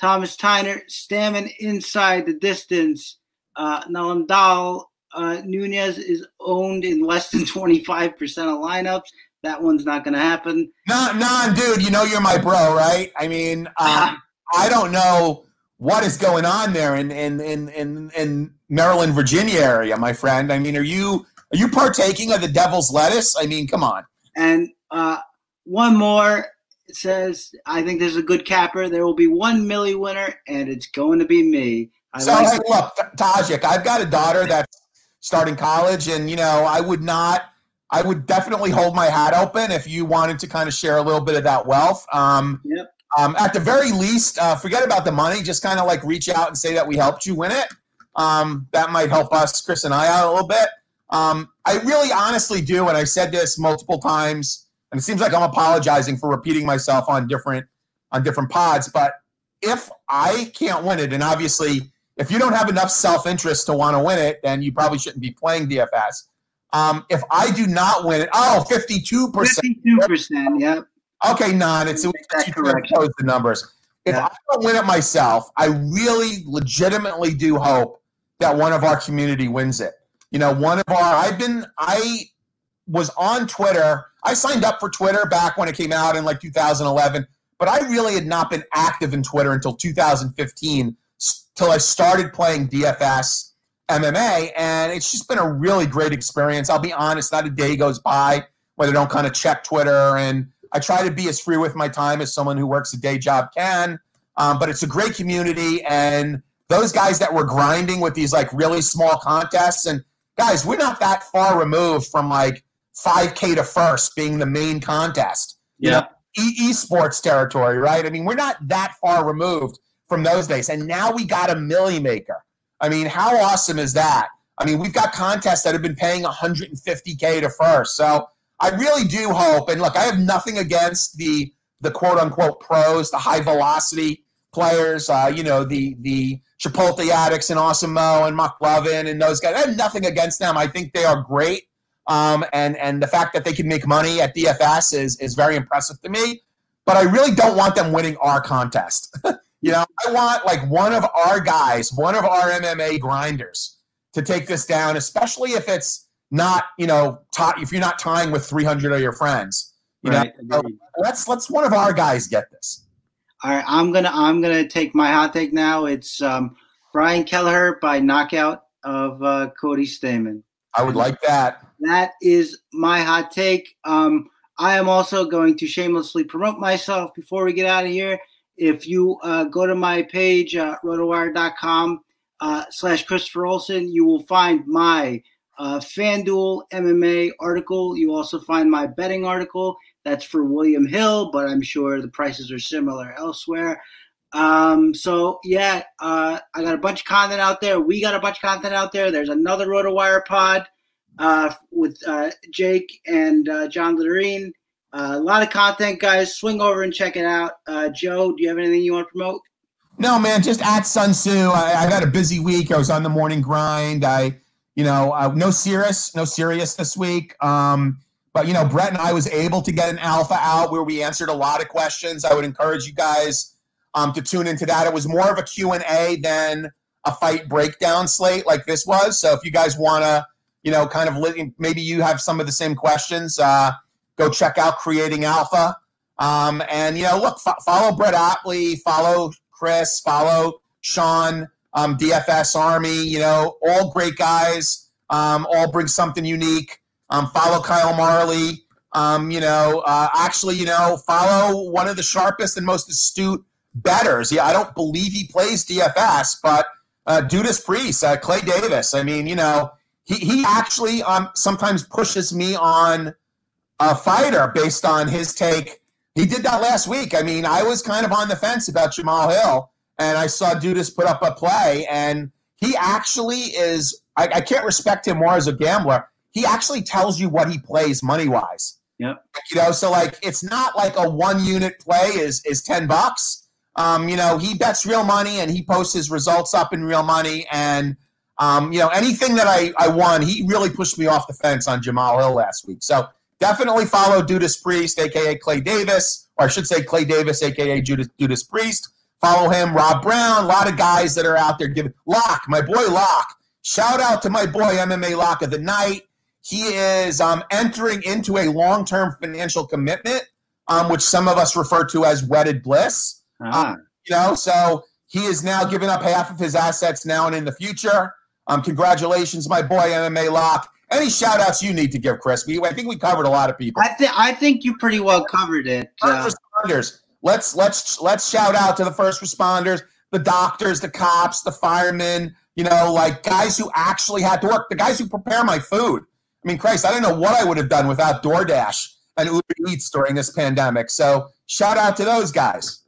Thomas Tyner, Stamann inside the distance. Uh, Nalandal, uh, Nunes is owned in less than 25% of lineups. That one's not going to happen. No, no, dude, you know you're my bro, right? I mean, um, I don't know what is going on there in, in, in, in, in Maryland, Virginia area, my friend. I mean, are you are you partaking of the devil's lettuce? I mean, come on. And uh, one more it says, I think there's a good capper. There will be one Milly winner, and it's going to be me. I so, like hey, look, Tajik, I've got a daughter that's starting college, and, you know, I would not, I would definitely hold my hat open if you wanted to kind of share a little bit of that wealth. Um, yep. Um, at the very least, uh, forget about the money. Just kind of like reach out and say that we helped you win it. Um, that might help us, Chris and I, out a little bit. Um, I really honestly do, and I said this multiple times, and it seems like I'm apologizing for repeating myself on different on different pods, but if I can't win it, and obviously if you don't have enough self interest to want to win it, then you probably shouldn't be playing DFS. Um, if I do not win it, oh, 52%. 52%, yeah. Okay, non, it's, it's the numbers. If yeah. I don't win it myself, I really legitimately do hope that one of our community wins it. You know, one of our, I've been, I was on Twitter. I signed up for Twitter back when it came out in like 2011, but I really had not been active in Twitter until 2015 till I started playing DFS MMA, and it's just been a really great experience. I'll be honest, not a day goes by where I don't kind of check Twitter, and I try to be as free with my time as someone who works a day job can. Um, but it's a great community, and those guys that were grinding with these like really small contests, and guys, we're not that far removed from like 5K to first being the main contest. Yeah. You know, e- esports territory, right? I mean, we're not that far removed from those days. And now we got a Milly maker. I mean, how awesome is that? I mean, we've got contests that have been paying 150K to first. So I really do hope, and look, I have nothing against the the quote unquote pros, the high velocity players, uh, you know, the the Chipotle addicts and Awesome Mo and McLovin and those guys. I have nothing against them. I think they are great. Um, and and the fact that they can make money at DFS is is very impressive to me. But I really don't want them winning our contest. You know, I want like one of our guys, one of our MMA grinders to take this down, especially if it's not, you know, t- if you're not tying with 300 of your friends. You right. know, so let's let's one of our guys get this. All right, I'm gonna I'm gonna take my hot take now. It's um, Brian Kelleher by knockout of uh, Cody Stamann I would like that. That is my hot take. Um, I am also going to shamelessly promote myself before we get out of here. If you uh, go to my page, uh, rotowire.com uh, slash Christopher Olson, you will find my uh, FanDuel MMA article. You also find my betting article. That's for William Hill, but I'm sure the prices are similar elsewhere. Um, so yeah, uh, I got a bunch of content out there. We got a bunch of content out there. There's another RotoWire pod uh, with uh, Jake and uh, John Loreen. Uh, a lot of content, guys. Swing over and check it out. Uh, Joe, do you have anything you want to promote? No, man. Just at Sun Tzu. I, I had a busy week. I was on the morning grind. I, you know, uh, no serious, no serious this week. Um, but you know, Brett and I was able to get an alpha out where we answered a lot of questions. I would encourage you guys um, to tune into that. It was more of a Q and A than a fight breakdown slate like this was. So if you guys want to, you know, kind of maybe you have some of the same questions. Uh, go check out Creating Alpha. Um, and, you know, look, fo- follow Brett Otley, follow Chris, follow Sean, um, DFS Army, you know, all great guys, um, all bring something unique. Um, follow Kyle Marley. Um, you know, uh, actually, you know, follow one of the sharpest and most astute betters. Yeah, I don't believe he plays DFS, but uh, Dudas Priest, uh, Clay Davis. I mean, you know, he, he actually um, sometimes pushes me on a fighter based on his take. He did that last week. I mean, I was kind of on the fence about Jamal Hill, and I saw Dudas put up a play, and he actually is. I, I can't respect him more as a gambler. He actually tells you what he plays money wise. Yep. You know, so like it's not like a one unit play is is ten bucks. Um, you know, he bets real money and he posts his results up in real money. And um, you know, anything that I, I won, he really pushed me off the fence on Jamal Hill last week. So definitely follow Dudas Priest, aka Clay Davis, or I should say Clay Davis, aka Judas, Judas Priest. Follow him, Rob Brown, a lot of guys that are out there giving Lock, my boy Lock. Shout out to my boy MMA Lock of the Night. He is um, entering into a long term financial commitment, um, which some of us refer to as wedded bliss. Ah. Um, you know, so he is now giving up half of his assets now and in the future. Um, congratulations, my boy MMA Lock. Any shout outs you need to give, Chris? We, I think we covered a lot of people. I think I think you pretty well covered it. Uh, responders. Let's let's let's shout out to the first responders, the doctors, the cops, the firemen. You know, like guys who actually had to work, the guys who prepare my food. I mean, Christ, I don't know what I would have done without DoorDash and Uber Eats during this pandemic. So shout out to those guys.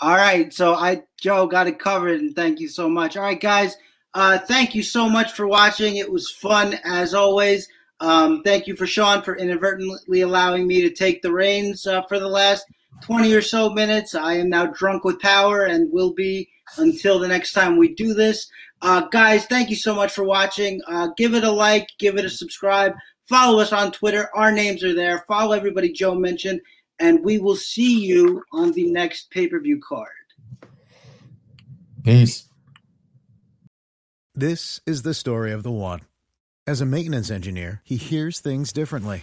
All right, so I Joe got it covered, and thank you so much. All right, guys. Uh, thank you so much for watching. It was fun as always. Um, thank you for Sean for inadvertently allowing me to take the reins uh, for the last 20 or so minutes. I am now drunk with power and will be until the next time we do this. Uh, guys, thank you so much for watching. Uh, give it a like, give it a subscribe, follow us on Twitter. Our names are there. Follow everybody Joe mentioned, and we will see you on the next pay per view card. Peace. This is the story of the one. As a maintenance engineer, he hears things differently.